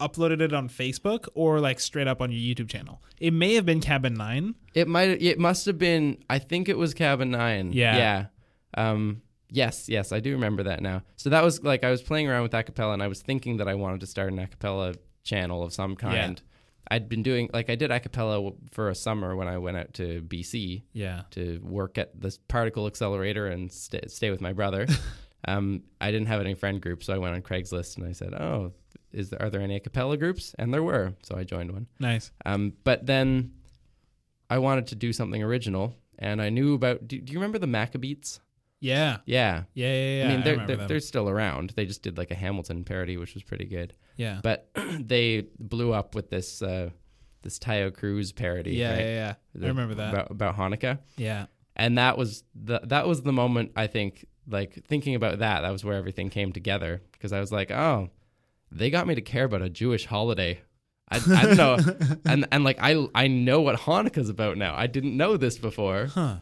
uploaded it on Facebook or like straight up on your YouTube channel. It may have been Cabin 9. It might. It must have been. I think it was Cabin Nine. Yeah. Yeah. Um. Yes. Yes. I do remember that now. So that was like I was playing around with acapella, and I was thinking that I wanted to start an acapella channel of some kind. Yeah. I'd been doing like I did acapella for a summer when I went out to BC Yeah. to work at this particle accelerator and stay, stay with my brother. um, I didn't have any friend group, so I went on Craigslist and I said, "Oh, is there are there any acapella groups?" And there were, so I joined one. Nice. Um, but then I wanted to do something original, and I knew about. Do, do you remember the Maccabeats? Yeah. Yeah. Yeah, yeah, yeah. I mean, they're, remember they're, they're still around. They just did like a Hamilton parody, which was pretty good. yeah. But they blew up with this uh, this Taio Cruz parody. yeah, right? yeah, yeah. The- I remember that. about, about Hanukkah, yeah. and that was the that was the moment I think like thinking about that. That was where everything came together because I was like, oh, they got me to care about a Jewish holiday. I, I don't know, and and like I I know what Hanukkah's about now. I didn't know this before, Huh.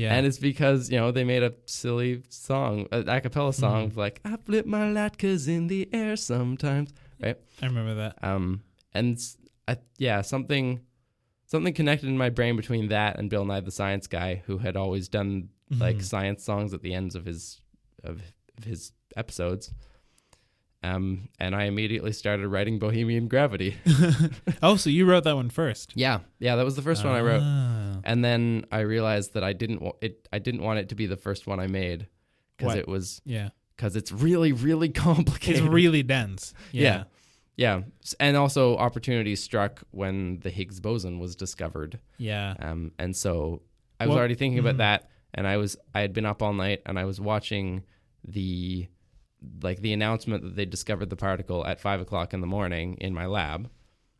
Yeah. and it's because you know they made a silly song, a a cappella song, of like I flip my latkes in the air sometimes, right? I remember that. Um, and I, yeah, something something connected in my brain between that and Bill Nye the Science Guy, who had always done like Mhm. science songs at the ends of his of, of his episodes. Um, and I immediately started writing Bohemian Gravity. oh, so you wrote that one first. yeah, yeah, that was the first one I wrote. Ah. And then I realized that I didn't wa- it. I didn't want it to be the first one I made because it was Yeah. because it's really really complicated. It's really dense. Yeah. Yeah. yeah, and also opportunities struck when the Higgs boson was discovered. Yeah. Um, and so I was Well- already thinking about mhm. that, and I was I had been up all night, and I was watching the like the announcement that they discovered the particle at five o'clock in the morning in my lab.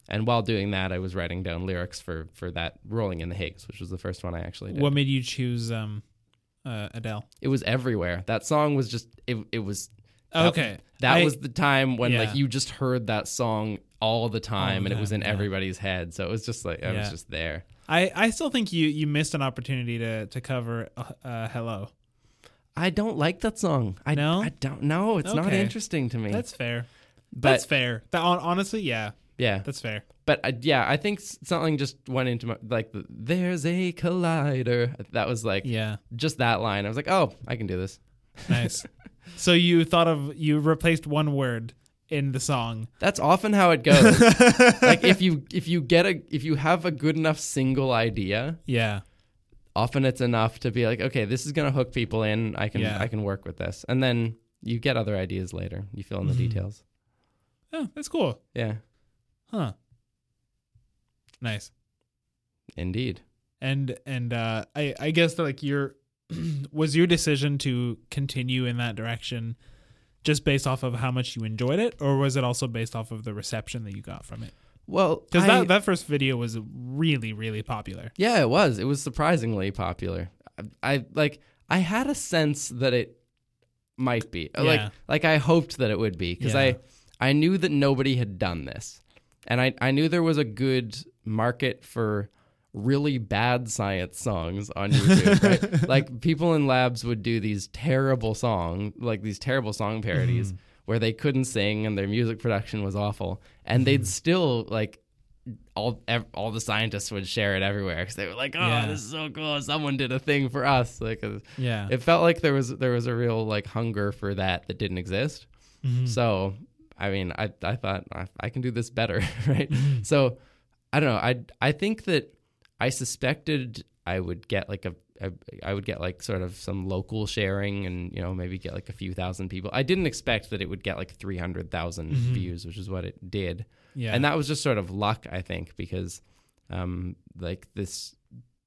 And while doing that, I was writing down lyrics for for that "Rolling in the Higgs," which was the first one I actually did. What made you choose um uh, Adele? It was everywhere. That song was just it. It was That- okay. that I- was the time when yeah. like you just heard that song all the time, All and it was in yeah. everybody's head. So it was just like I was just there. I, I still think you, you missed an opportunity to to cover uh, uh, Hello. I don't like that song. I No? I don't know. It's not Okay. interesting to me. That's fair. but That's fair. That, hon- honestly, yeah. Yeah, That's fair. but uh, yeah, I think s- something just went into my like. The, There's a collider. That was like Yeah. just that line. I was like, oh, I can do this. Nice. so you thought of you replaced one word in the song. That's often how it goes. like if you if you get a if you have a good enough single idea, Yeah. Often it's enough to be like, okay, this is gonna hook people in. I can Yeah. I can work with this, and then you get other ideas later. You fill in the Mhm. details. Oh, that's cool. Yeah, Huh. Nice. indeed. And and uh I I guess that like your was your decision to continue in that direction just based off of how much you enjoyed it or was it also based off of the reception that you got from it? Well, Cuz that that first video was really really popular. Yeah, it was. It was surprisingly popular. I, I like. I had a sense that it might be. Yeah. Like, like I hoped that it would be because Yeah. I, I knew that nobody had done this, and I, I knew there was a good market for really bad science songs on YouTube. right? Like people in labs would do these terrible song, like these terrible song parodies Mm-hmm. where they couldn't sing and their music production was awful, and they'd Mm-hmm. still like all ev- all the scientists would share it everywhere because they were like, "Oh, Yeah. this is so cool! Someone did a thing for us." Like, uh, Yeah. it felt like there was there was a real like hunger for that that didn't exist. Mhm. So, I mean, I I thought I, I can do this better, right? Mm-hmm. So, I don't know. I I think that I suspected I would get like a, I would get like sort of some local sharing and you know maybe get like a few thousand people. I didn't expect that it would get like three views, views, which is what it did. yeah. And that was just sort of luck, I think, because um, like this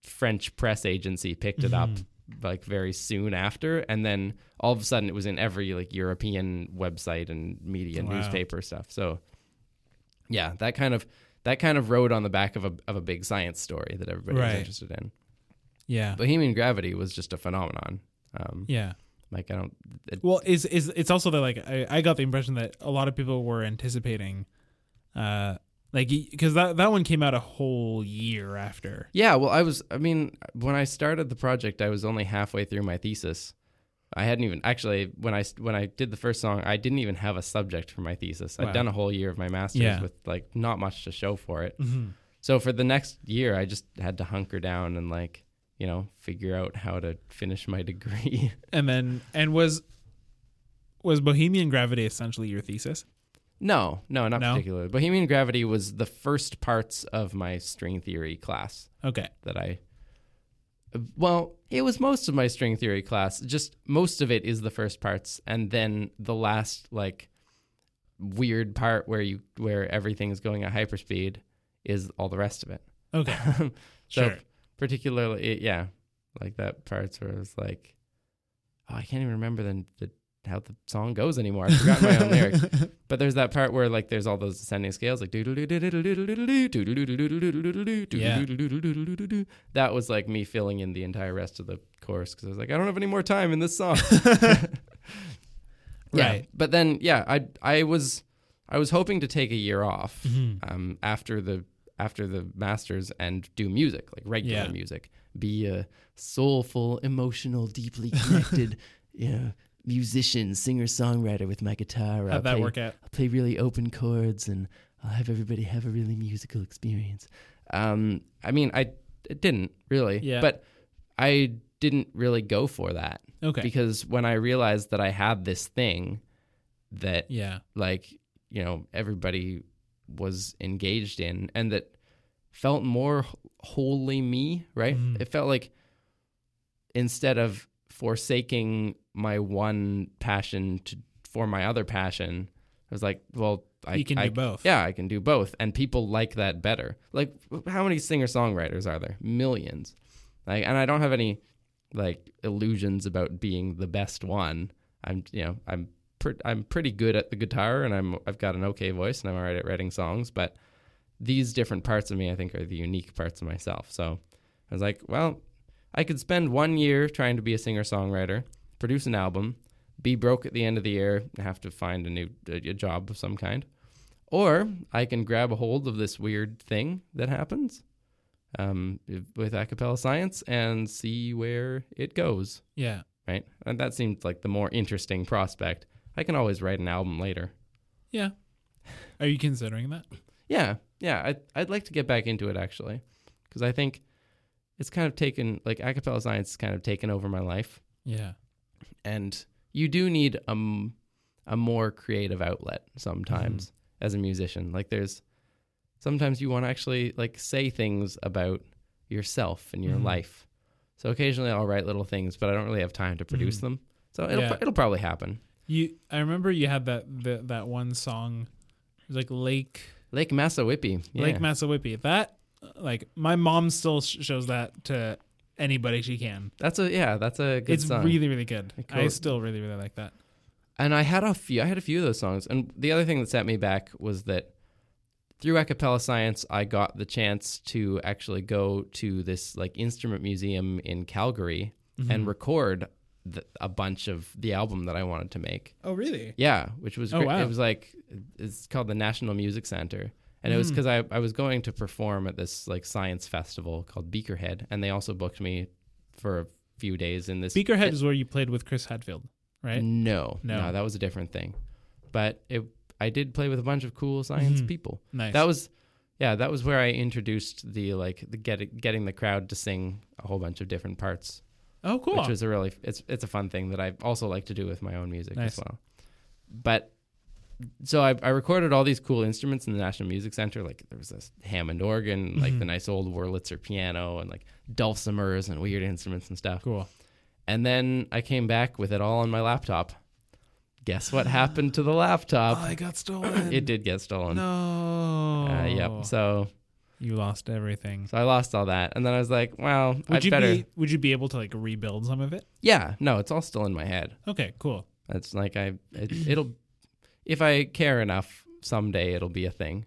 French press agency picked it up Mm-hmm. like very soon after, and then all of a sudden it was in every like European website and media Wow. newspaper stuff. So yeah, that kind of that kind of rode on the back of a of a big science story that everybody was interested in. Yeah. Bohemian Gravity was just a phenomenon. Um, Yeah. Like I don't. It, Well, is is it's also that like I, I got the impression that a lot of people were anticipating, uh, like because that that one came out a whole year after. Yeah, well, I was. I mean, when I started the project, I was only halfway through my thesis. I hadn't even actually when I when I did the first song, I didn't even have a subject for my thesis. Wow. I'd done a whole year of my master's Yeah. with like not much to show for it. Mm-hmm. So for the next year, I just had to hunker down and like you know figure out how to finish my degree. And then and was was Bohemian Gravity essentially your thesis? no, no, not No? particularly. Bohemian Gravity was the first parts of my string theory class. Okay. that I well, it was most of my string theory class. Just most of it is the first parts and then the last like weird part where you where everything is going at hyperspeed is all the rest of it. Okay. so Sure. Particularly it, yeah, like that parts where it was like oh, I can't even remember the, the how the song goes anymore. I forgot my own lyrics. But there's that part where like there's all those ascending scales like that was like me filling in the entire rest of the chorus because I was like I don't have any more time in this song. Yeah, Right. but then yeah, I I was I was hoping to take a year off Mhm. um, after the after the masters and do music like regular Yeah. music, be a soulful, emotional, deeply connected, you know, musician, singer songwriter with my guitar. I'll How'd that play, work out? I'll play really open chords and I'll have everybody have a really musical experience. Um, I mean, I it didn't really, Yeah. but I didn't really go for that Okay. because when I realized that I had this thing that yeah. like you know everybody was engaged in and that felt more wholly me right? Mhm. it felt like instead of forsaking my one passion to for my other passion i was like well i you can I, do both. yeah i can do both. And people like that better. Like how many singer songwriters are there? Millions. Like and i don't have any like illusions about being the best one. I'm you know i'm pre- i'm pretty good at the guitar and i'm i've got an okay voice and i'm all right at writing songs but these different parts of me i think are the unique parts of myself so i was like well i could spend one year trying to be a singer songwriter produce an album be broke at the end of the year and have to find a new a, a job of some kind or I can grab a hold of this weird thing that happens um, with a cappella science and see where it goes, Yeah. right? And that seemed like the more interesting prospect. I can always write an album later. Yeah. Are you considering that? Yeah, yeah. I'd I'd like to get back into it actually, because I think it's kind of taken like acapella science has kind of taken over my life, Yeah. and you do need a m- a more creative outlet sometimes Mm-hmm. as a musician. Like there's sometimes you want to actually like say things about yourself and your Mhm. life. So occasionally I'll write little things, but I don't really have time to produce Mhm. them. So it'll Yeah. pro- it'll probably happen. You, I remember you had that the, that one song, it was like Lake Lake Massawippi. Yeah. Lake Massawippi. That like my mom still sh- shows that to anybody she can. that's a yeah, that's a good it's song. really really good. It I still really really like that. and I had a few I had a few of those songs. And the other thing that set me back was that through acapella science I got the chance to actually go to this like instrument museum in Calgary and Mhm. record the, a bunch of the album that I wanted to make. oh really? Yeah, which was Oh, great. wow. It was like it's called the National Music Center, and it was Mm. because I I was going to perform at this like science festival called Beakerhead, and they also booked me for a few days in this. Beakerhead is where you played with Chris Hadfield, right? No, No. no, that was a different thing. But it, I did play with a bunch of cool science Mhm. people. Nice. That was, yeah, that was where I introduced the like the get getting the crowd to sing a whole bunch of different parts, oh cool. which was a really it's it's a fun thing that I also like to do with my own music Nice. as well. But so I, I recorded all these cool instruments in the National Music Center. Like there was this Hammond organ, like Mhm. the nice old Wurlitzer piano, and like dulcimers and weird instruments and stuff. cool. And then I came back with it all on my laptop. Guess what happened to the laptop? I got stolen. it did get stolen. No. Uh, yep. So you lost everything. so I lost all that, and then I was like, well, Would I'd you better. be Would you be able to like rebuild some of it? Yeah, no, it's all still in my head. Okay, cool. It's like I, it, it'll, if I care enough, someday it'll be a thing.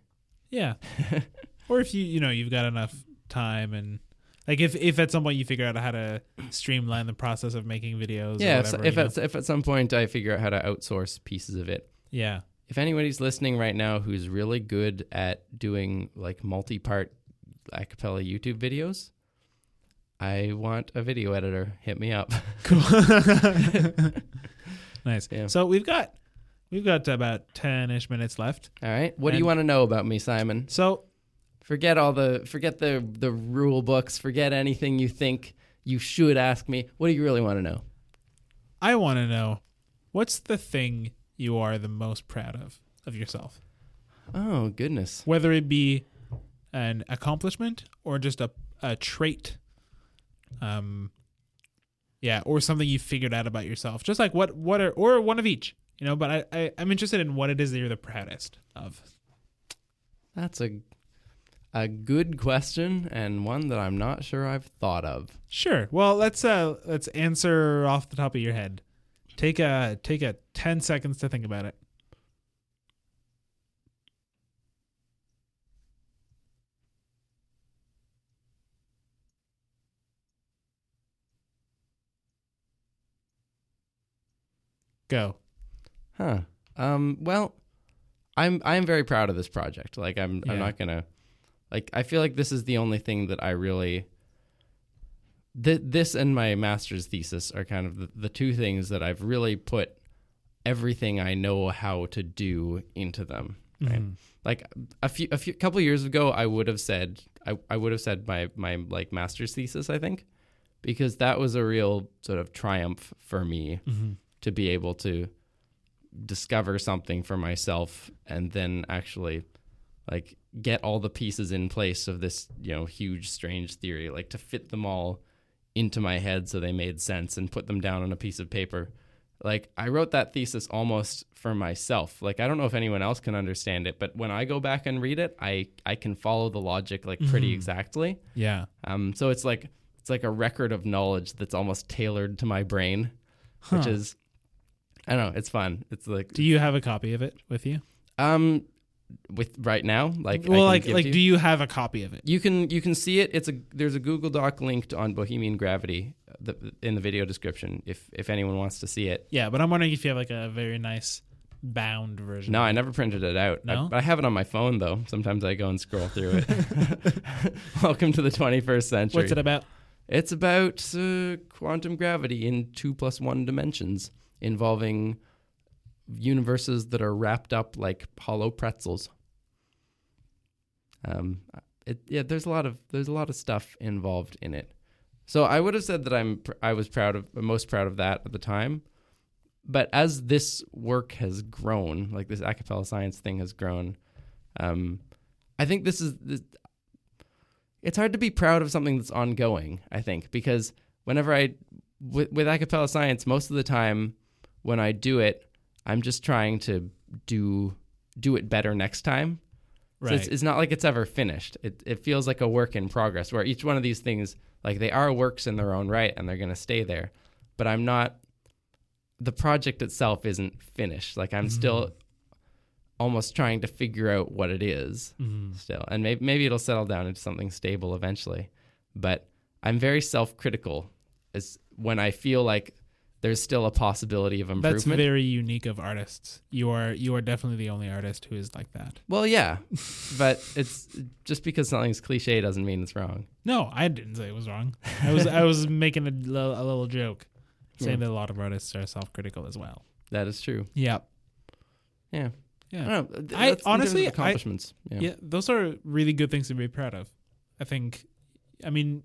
Yeah. or if you you know you've got enough time and like if if at some point you figure out how to streamline the process of making videos. yeah, Or if, whatever, if at if at some point I figure out how to outsource pieces of it. yeah. If anybody's listening right now who's really good at doing like multi-part acapella YouTube videos, I want a video editor. Hit me up. Cool. nice. Yeah. So we've got we've got about ten ish minutes left. All right. What do you want to know about me, Simon? So Forget all the forget the the rule books. Forget anything you think you should ask me. What do you really want to know? I want to know what's the thing you are the most proud of of yourself, Oh goodness. whether it be an accomplishment or just a a trait. Um. Yeah, or something you figured out about yourself. Just like what what are or one of each. You know, but I, I I'm interested in what it is that you're the proudest of. That's a a good question and one that I'm not sure I've thought of. Sure. Well, let's uh let's answer off the top of your head. Take a take a 10 seconds to think about it. Go. Huh. Um well, I'm I'm very proud of this project. Like I'm Yeah. I'm not going to like I feel like this is the only thing that I really th- this and my master's thesis are kind of the, the two things that I've really put everything I know how to do into them. Right. Mhm. like a few a few couple years ago i would have said I, I would have said my my like master's thesis i think because that was a real sort of triumph for me Mhm. to be able to discover something for myself and then actually like get all the pieces in place of this you know huge strange theory like to fit them all into my head so they made sense and put them down on a piece of paper like i wrote that thesis almost for myself like i don't know if anyone else can understand it but when i go back and read it i i can follow the logic like pretty Mhm. exactly Yeah. um so it's like it's like a record of knowledge that's almost tailored to my brain which is I don't know. It's fun. It's like Do you have a copy of it with you? um with right now like well, like like to do you. you have a copy of it? you can you can see it. It's a there's a Google Doc linked on Bohemian Gravity the, in the video description if if anyone wants to see it. Yeah, but I'm wondering if you have like a very nice bound version. No, I never printed it out. No? I, I have it on my phone though. Sometimes I go and scroll through it. Welcome to the 21st century. What's it about? It's about uh, quantum gravity in two plus one dimensions, involving universes that are wrapped up like hollow pretzels. Um, it, yeah, there's a lot of there's a lot of stuff involved in it. So I would have said that I'm I was proud of most proud of that at the time. But as this work has grown, like this a cappella science thing has grown, um, I think this is this, it's hard to be proud of something that's ongoing. I think because whenever I with, with a cappella science, most of the time when I do it, I'm just trying to do do it better next time. So Right. it's, it's not like it's ever finished. It it feels like a work in progress where each one of these things like they are works in their own right and they're going to stay there. But I'm not the project itself isn't finished. Like I'm still almost trying to figure out what it is Mhm. still. And maybe maybe it'll settle down into something stable eventually. But I'm very self-critical as when I feel like there's still a possibility of improvement. That's very unique of artists. You are you are definitely the only artist who is like that. well, yeah. but it's just because something's cliche doesn't mean it's wrong. No, I didn't say it was wrong. I was I was making a, little- joke, saying Yeah. that a lot of artists are self-critical as well. That is true. Yeah, Yeah. yeah. I don't know. I- that's in terms of honestly, I- accomplishments. yeah. Yeah, those are really good things to be proud of. I think, I mean,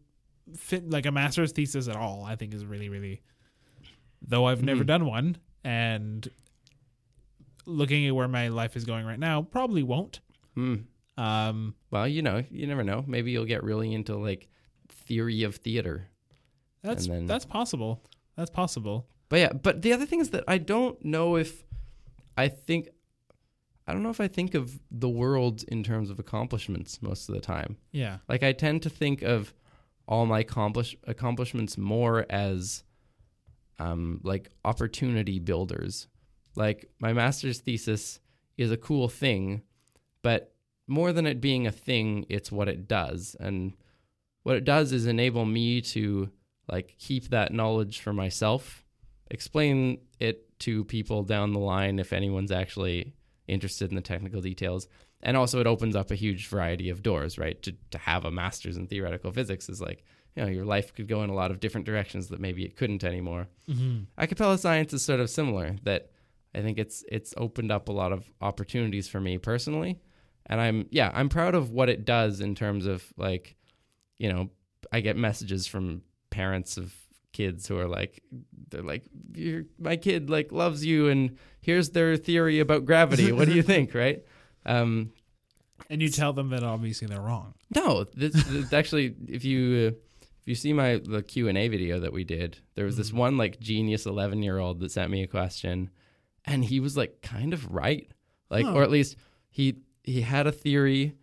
fit, like a master's thesis at all, I think is really, really. Though I've never Mhm. done one, and looking at where my life is going right now, probably won't. Hmm. Um, Well, you know, you never know. Maybe you'll get really into like theory of theater. that's then- that's possible. That's possible. But yeah, but the other thing is that I don't know if I think I don't know if I think of the world in terms of accomplishments most of the time. Yeah. Like I tend to think of all my accomplish accomplishments more as um like opportunity builders. Like my master's thesis is a cool thing, but more than it being a thing, it's what it does. And what it does is enable me to like keep that knowledge for myself, explain it to people down the line if anyone's actually interested in the technical details. And also it opens up a huge variety of doors, right? To to have a master's in theoretical physics is like, you know, your life could go in a lot of different directions that maybe it couldn't anymore. Mm-hmm. A cappella science is sort of similar that I think it's it's opened up a lot of opportunities for me personally. And I'm yeah, I'm proud of what it does in terms of like, you know, I get messages from parents of kids who are like they're like Your, my kid like loves you and here's their theory about gravity. what do you think, right? Um And you tell them that obviously they're wrong. no, this, this actually, if you uh, you see my the Q and A video that we did, there was this Mhm. one like genius eleven year old that sent me a question, and he was like kind of right, like Huh. or at least he he had a theory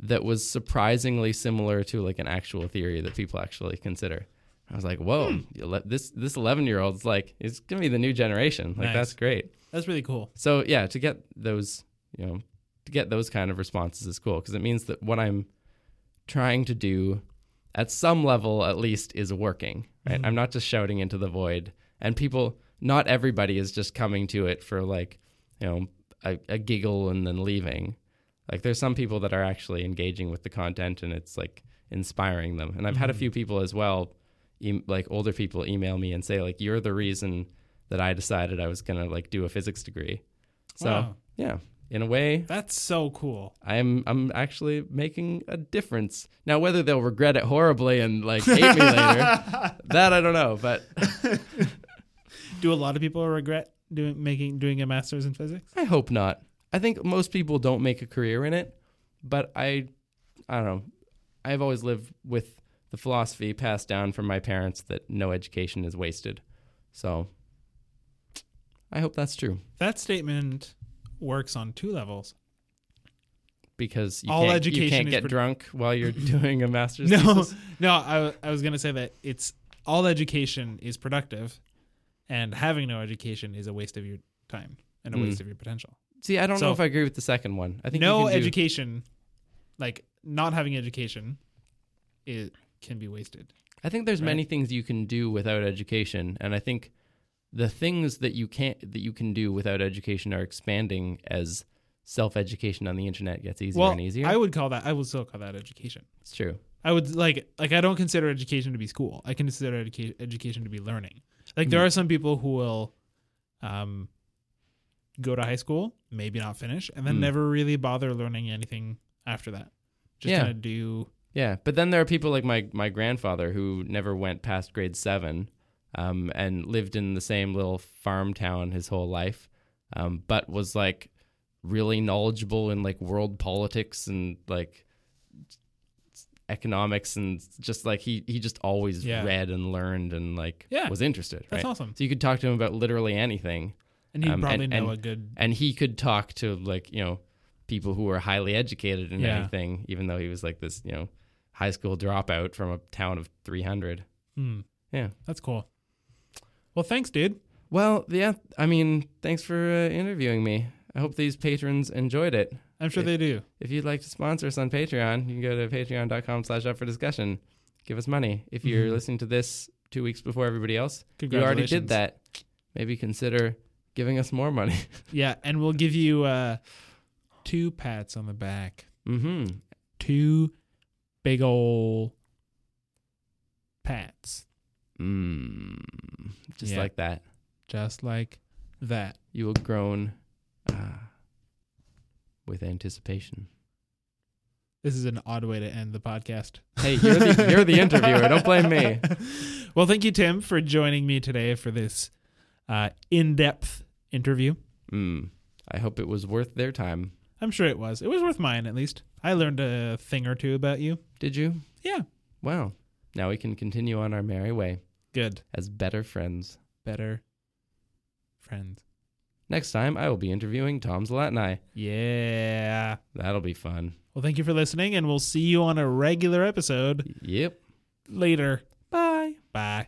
that was surprisingly similar to like an actual theory that people actually consider. I was like, whoa, Hmm. this this eleven year old's like it's gonna be the new generation. Like Nice. that's great. That's really cool. So yeah, to get those, you know, to get those kind of responses is cool because it means that what I'm trying to do at some level at least is working, right? Mhm. I'm not just shouting into the void and people not everybody is just coming to it for like, you know, a, a giggle and then leaving. Like there's some people that are actually engaging with the content and it's like inspiring them. And I've had a Mhm. few people as well, e- like older people email me and say like you're the reason that I decided I was going to like do a physics degree. So, Wow. yeah, in a way, That's so cool. I'm I'm actually making a difference. Now whether they'll regret it horribly and like hate me later, that I don't know, but Do a lot of people regret doing making doing a master's in physics? I hope not. I think most people don't make a career in it, but I I don't know. I've always lived with the philosophy passed down from my parents that no education is wasted. So I hope that's true That statement works on two levels. because you All can't, you education can't is get drunk while you're doing a master's No, thesis. no, I, I was gonna say that it's all education is productive, and having no education is a waste of your time and a Mm. waste of your potential. See, I don't So- know if I agree with the second one. I think no you education, like not having education, it can be wasted. I think there's right? many things you can do without education, and I think the things that you can't that you can do without education are expanding as self-education on the internet gets easier well, and easier. I would call that. I would still call that education. it's true. I would like like I don't consider education to be school. I consider educa- education to be learning. Like there Mhm. are some people who will um go to high school, maybe not finish, and then Mm. never really bother learning anything after that. Just Yeah. kind of do. Yeah, but then there are people like my my grandfather who never went past grade seven, um, and lived in the same little farm town his whole life, um, but was like really knowledgeable in like world politics and like economics and just like he he just always Yeah. read and learned and like Yeah. was interested. That's right? awesome. So you could talk to him about literally anything, And you Um, probably and- know and- a good. and he could talk to like you know people who were highly educated in Yeah. anything, even though he was like this you know high school dropout from a town of three hundred. Hmm. Yeah. That's cool. Well, thanks, dude. Well, yeah. I mean, thanks for uh, interviewing me. I hope these patrons enjoyed it. I'm sure If- they do. If you'd like to sponsor us on Patreon, you can go to patreon.com slash up for discussion. Give us money. If you're Mhm. listening to this two weeks before everybody else, you already did that. Maybe consider giving us more money. Yeah, and we'll give you uh, two pats on the back. mm-hmm. Two big ol' pats, Mm. Just Yeah. like that. just like that. You will groan uh, with anticipation. This is an odd way to end the podcast. Hey, you're the, you're the interviewer. Don't blame me. Well, thank you, Tim, for joining me today for this uh, in-depth interview. Mm. I hope it was worth their time. I'm sure it was. It was worth mine, at least. I learned a thing or two about you. Did you? Yeah. Wow. now we can continue on our merry way Good. as better friends. Better friends. Next time, I will be interviewing Tom Zlatni. Yeah. That'll be fun. Well, thank you for listening, and we'll see you on a regular episode Yep. later. Bye. Bye.